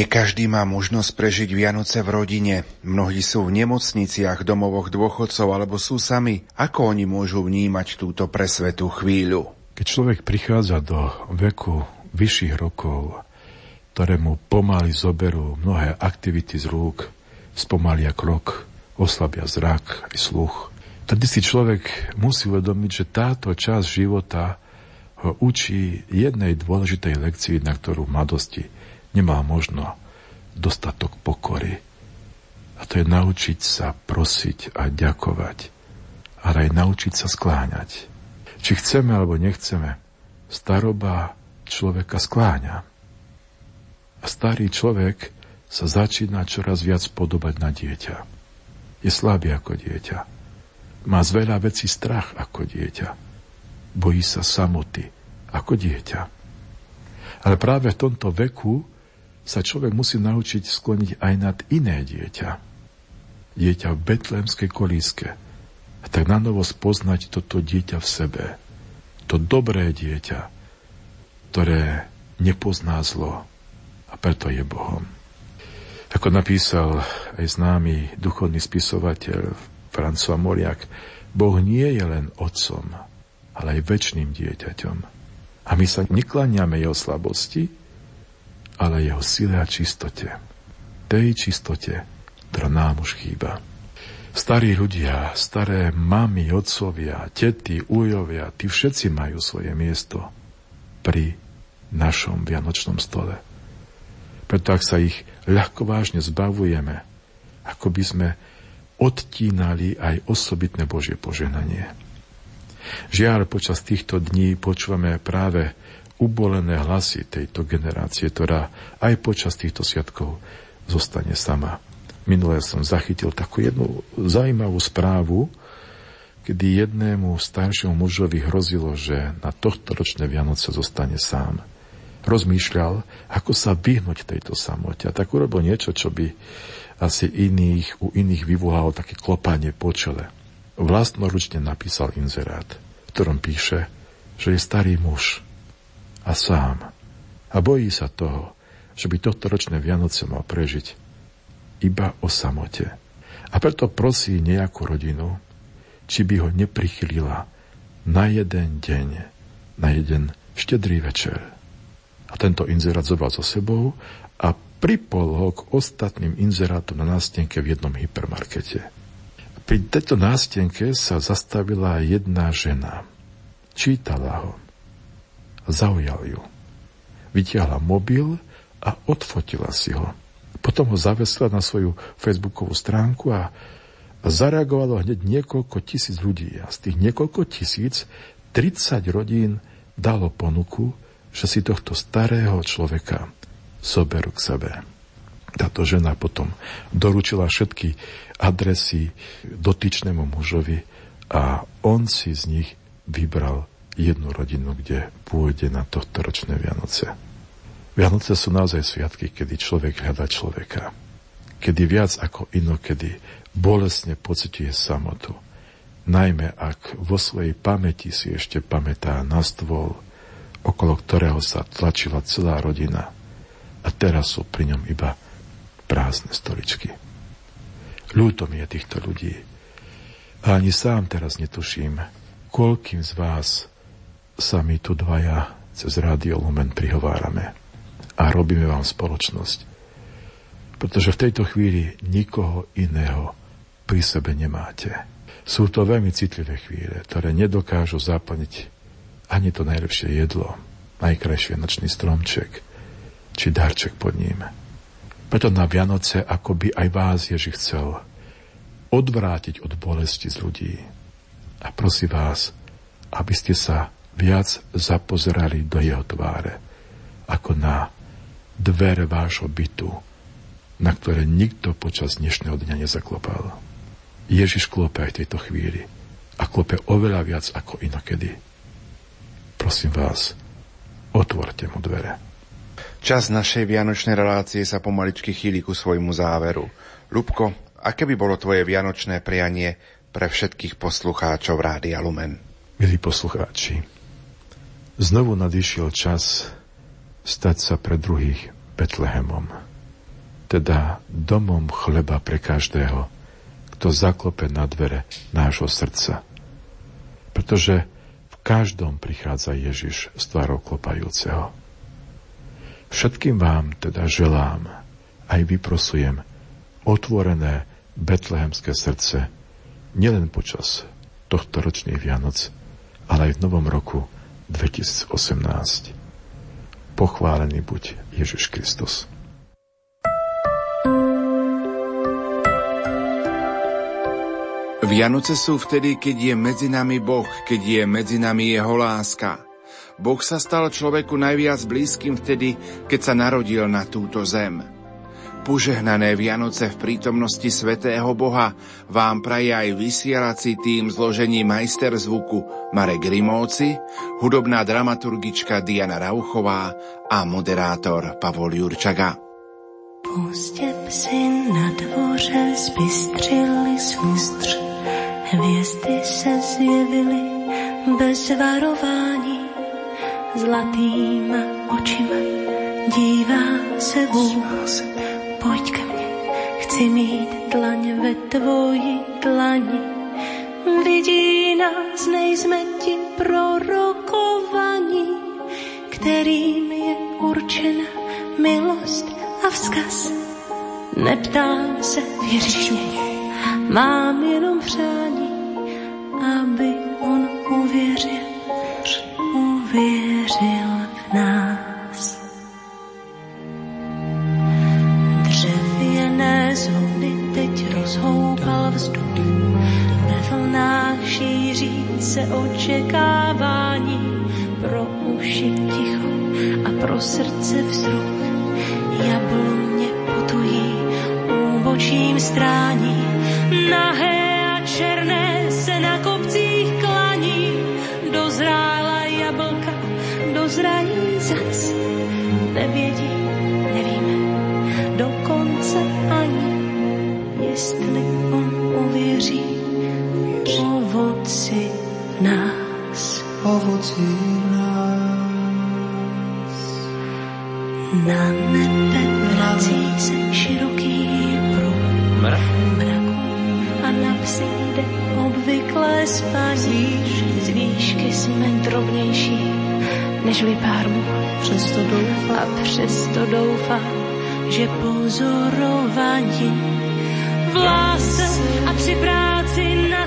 Nie každý má možnosť prežiť Vianoce v rodine. Mnohí sú v nemocniciach, domovoch dôchodcov alebo sú sami. Ako oni môžu vnímať túto presvetú chvíľu? Keď človek prichádza do veku vyšších rokov, ktorému pomaly zoberú mnohé aktivity z rúk, spomalia krok, oslabia zrak aj sluch, tedy si človek musí uvedomiť, že táto časť života ho učí jednej dôležitej lekcii, na ktorú v mladosti nemá možno dostatok pokory. A to je naučiť sa prosiť a ďakovať, ale aj naučiť sa skláňať. Či chceme alebo nechceme, staroba človeka skláňa. A starý človek sa začína čoraz viac podobať na dieťa. Je slabý ako dieťa. Má z veľa vecí strach ako dieťa. Bojí sa samoty ako dieťa. Ale práve v tomto veku sa človek musí naučiť skloniť aj nad iné dieťa. Dieťa v betlémskej kolíske. A tak na novo spoznať toto dieťa v sebe. To dobré dieťa, ktoré nepozná zlo a preto je Bohom. Ako napísal aj známy duchovný spisovateľ François Moriak, Boh nie je len otcom, ale aj väčšným dieťaťom. A my sa neklaniame jeho slabosti, ale jeho sile a čistote. Tej čistote, ktorá nám už chýba. Starí ľudia, staré mamy, otcovia, tety, ujovia, tí všetci majú svoje miesto pri našom vianočnom stole. Preto ak sa ich ľahko vážne zbavujeme, ako by sme odtínali aj osobitné Božie poženanie. Žiaľ, počas týchto dní počúvame práve ubolené hlasy tejto generácie, ktorá aj počas týchto sviatkov zostane sama. Minulé som zachytil takú jednu zaujímavú správu, kedy jednému staršiemu mužovi hrozilo, že na tohto ročné Vianoce zostane sám. Rozmýšľal, ako sa vyhnúť tejto samote. A tak urobil niečo, čo by asi iných, u iných vyvolalo také klopanie po čele. Vlastnoručne napísal inzerát, v ktorom píše, že je starý muž, a sám. A bojí sa toho, že by tohto ročné Vianoce mal prežiť iba o samote. A preto prosí nejakú rodinu, či by ho neprichylila na jeden deň, na jeden štedrý večer. A tento inzerát zobral so sebou a pripol ho k ostatným inzerátom na nástenke v jednom hypermarkete. Pri tejto nástenke sa zastavila jedna žena. Čítala ho zaujal ju. Vytiahla mobil a odfotila si ho. Potom ho zavesila na svoju facebookovú stránku a zareagovalo hneď niekoľko tisíc ľudí. A z tých niekoľko tisíc 30 rodín dalo ponuku, že si tohto starého človeka zoberú k sebe. Táto žena potom doručila všetky adresy dotyčnému mužovi a on si z nich vybral jednu rodinu, kde pôjde na tohto ročné Vianoce. Vianoce sú naozaj sviatky, kedy človek hľadá človeka. Kedy viac ako inokedy bolesne pociťuje samotu. Najmä ak vo svojej pamäti si ešte pamätá na stôl, okolo ktorého sa tlačila celá rodina a teraz sú pri ňom iba prázdne stoličky. Ľúto mi je týchto ľudí. A ani sám teraz netuším, koľkým z vás sa my tu dvaja cez Rádio Lumen prihovárame a robíme vám spoločnosť. Pretože v tejto chvíli nikoho iného pri sebe nemáte. Sú to veľmi citlivé chvíle, ktoré nedokážu zaplniť ani to najlepšie jedlo, najkrajšie nočný stromček, či darček pod ním. Preto na Vianoce by aj vás Ježi chcel odvrátiť od bolesti z ľudí. A prosí vás, aby ste sa viac zapozerali do jeho tváre, ako na dvere vášho bytu, na ktoré nikto počas dnešného dňa nezaklopal. Ježiš klope aj v tejto chvíli a klope oveľa viac ako inokedy. Prosím vás, otvorte mu dvere. Čas našej vianočnej relácie sa pomaličky chýli ku svojmu záveru. Lubko, aké by bolo tvoje vianočné prianie pre všetkých poslucháčov Rádia Lumen? Milí poslucháči, Znovu nadišiel čas stať sa pre druhých Betlehemom. teda domom chleba pre každého, kto zaklope na dvere nášho srdca. Pretože v každom prichádza Ježiš s tvárou klopajúceho. Všetkým vám teda želám, aj vyprosujem, otvorené betlehemské srdce, nielen počas tohto ročných Vianoc, ale aj v novom roku 2018. Pochválený buď Ježiš Kristus. Vianoce sú vtedy, keď je medzi nami Boh, keď je medzi nami Jeho láska. Boh sa stal človeku najviac blízkym vtedy, keď sa narodil na túto zem. Požehnané Vianoce v prítomnosti Svetého Boha vám praje aj vysielací tým zložení majster zvuku Marek Grimovci, hudobná dramaturgička Diana Rauchová a moderátor Pavol Jurčaga. Pozdě psi na dvoře zbystřili svůstř. Hvězdy se zjevily bez varování. Zlatýma očima dívá se Bůh. Pojď ke mně, chci mít dlaň ve tvoji dlani. Vidí nás, nejsme ti prorokovaní, kterým je určena milost a vzkaz. Neptám se věřičně, mám jenom přání, aby on uvěřil, uvěřil v nás. Vzduch, ve vlnách šíří se očekávání, pro uši ticho a pro srdce vzruch. Jabloně putují, úbočím strání, nahé a černé ovoci nás. Na nebe vrací se široký pruh mraku a na psy jde obvyklé spaní. Z výšky jsme drobnější než pár much. Přesto doufám, A přesto doufám, že pozorovaní v lásce a při práci na